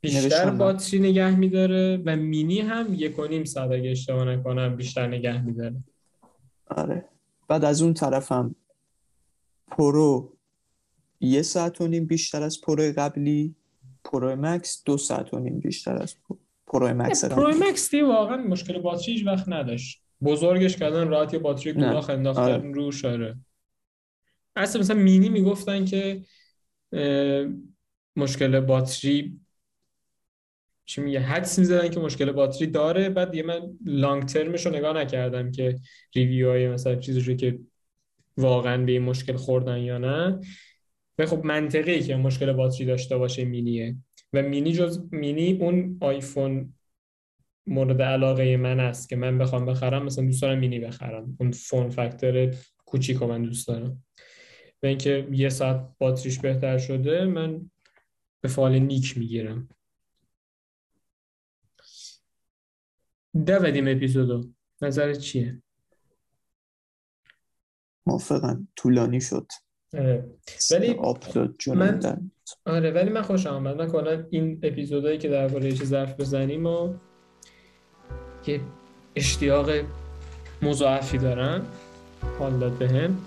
بیشتر باتری نگه میداره و مینی هم یک و نیم ساعت اگه اشتباه نکنم بیشتر نگه میداره. آره. بعد از اون طرف هم Pro. یه ساعت و نیم بیشتر از Pro قبلی. Pro Max دو ساعت و نیم بیشتر از Pro. Max Pro Max دی واقعا مشکل باتری هیچ وقت نداشت. بزرگش کردن راحت یه باتری نه. کوتاه آره. انداختن روش آره. اصلا مثلا مینی می‌گفتن که مشکل باتری چی میگه حدس می‌زدن که مشکل باتری داره. بعد یه من long term ش رو نگاه نکردم که review های مثلا چیزی که واقعا به این مشکل خوردن یا نه. و خب منطقی که مشکل باتری داشته باشه مینیه. و مینی جز مینی اون آیفون مورد علاقه من است که من بخوام بخرم مثلا دوست دارم مینی بخرم. اون form factor کوچیک رو من دوست دارم. و اینکه یه ساعت باتریش بهتر شده من به فال نیک می‌گیرم. دویدیم اپیزودو. نظرت چیه؟ موافقم طولانی شد. آره. ولی آپلود من آره ولی من خوشم آمد من کلا این اپیزودایی که درباره چه ظرف بزنیم و یه اشتیاق مضاعفی دارم. حال داد بهم.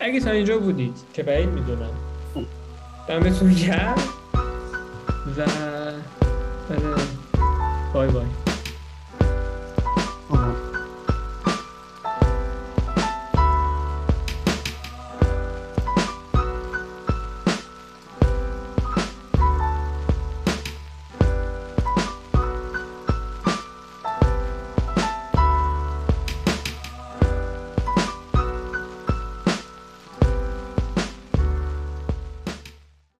اگه تا اینجا بودید که بعید می‌دونم. دمتون گرم و آره. بای بای.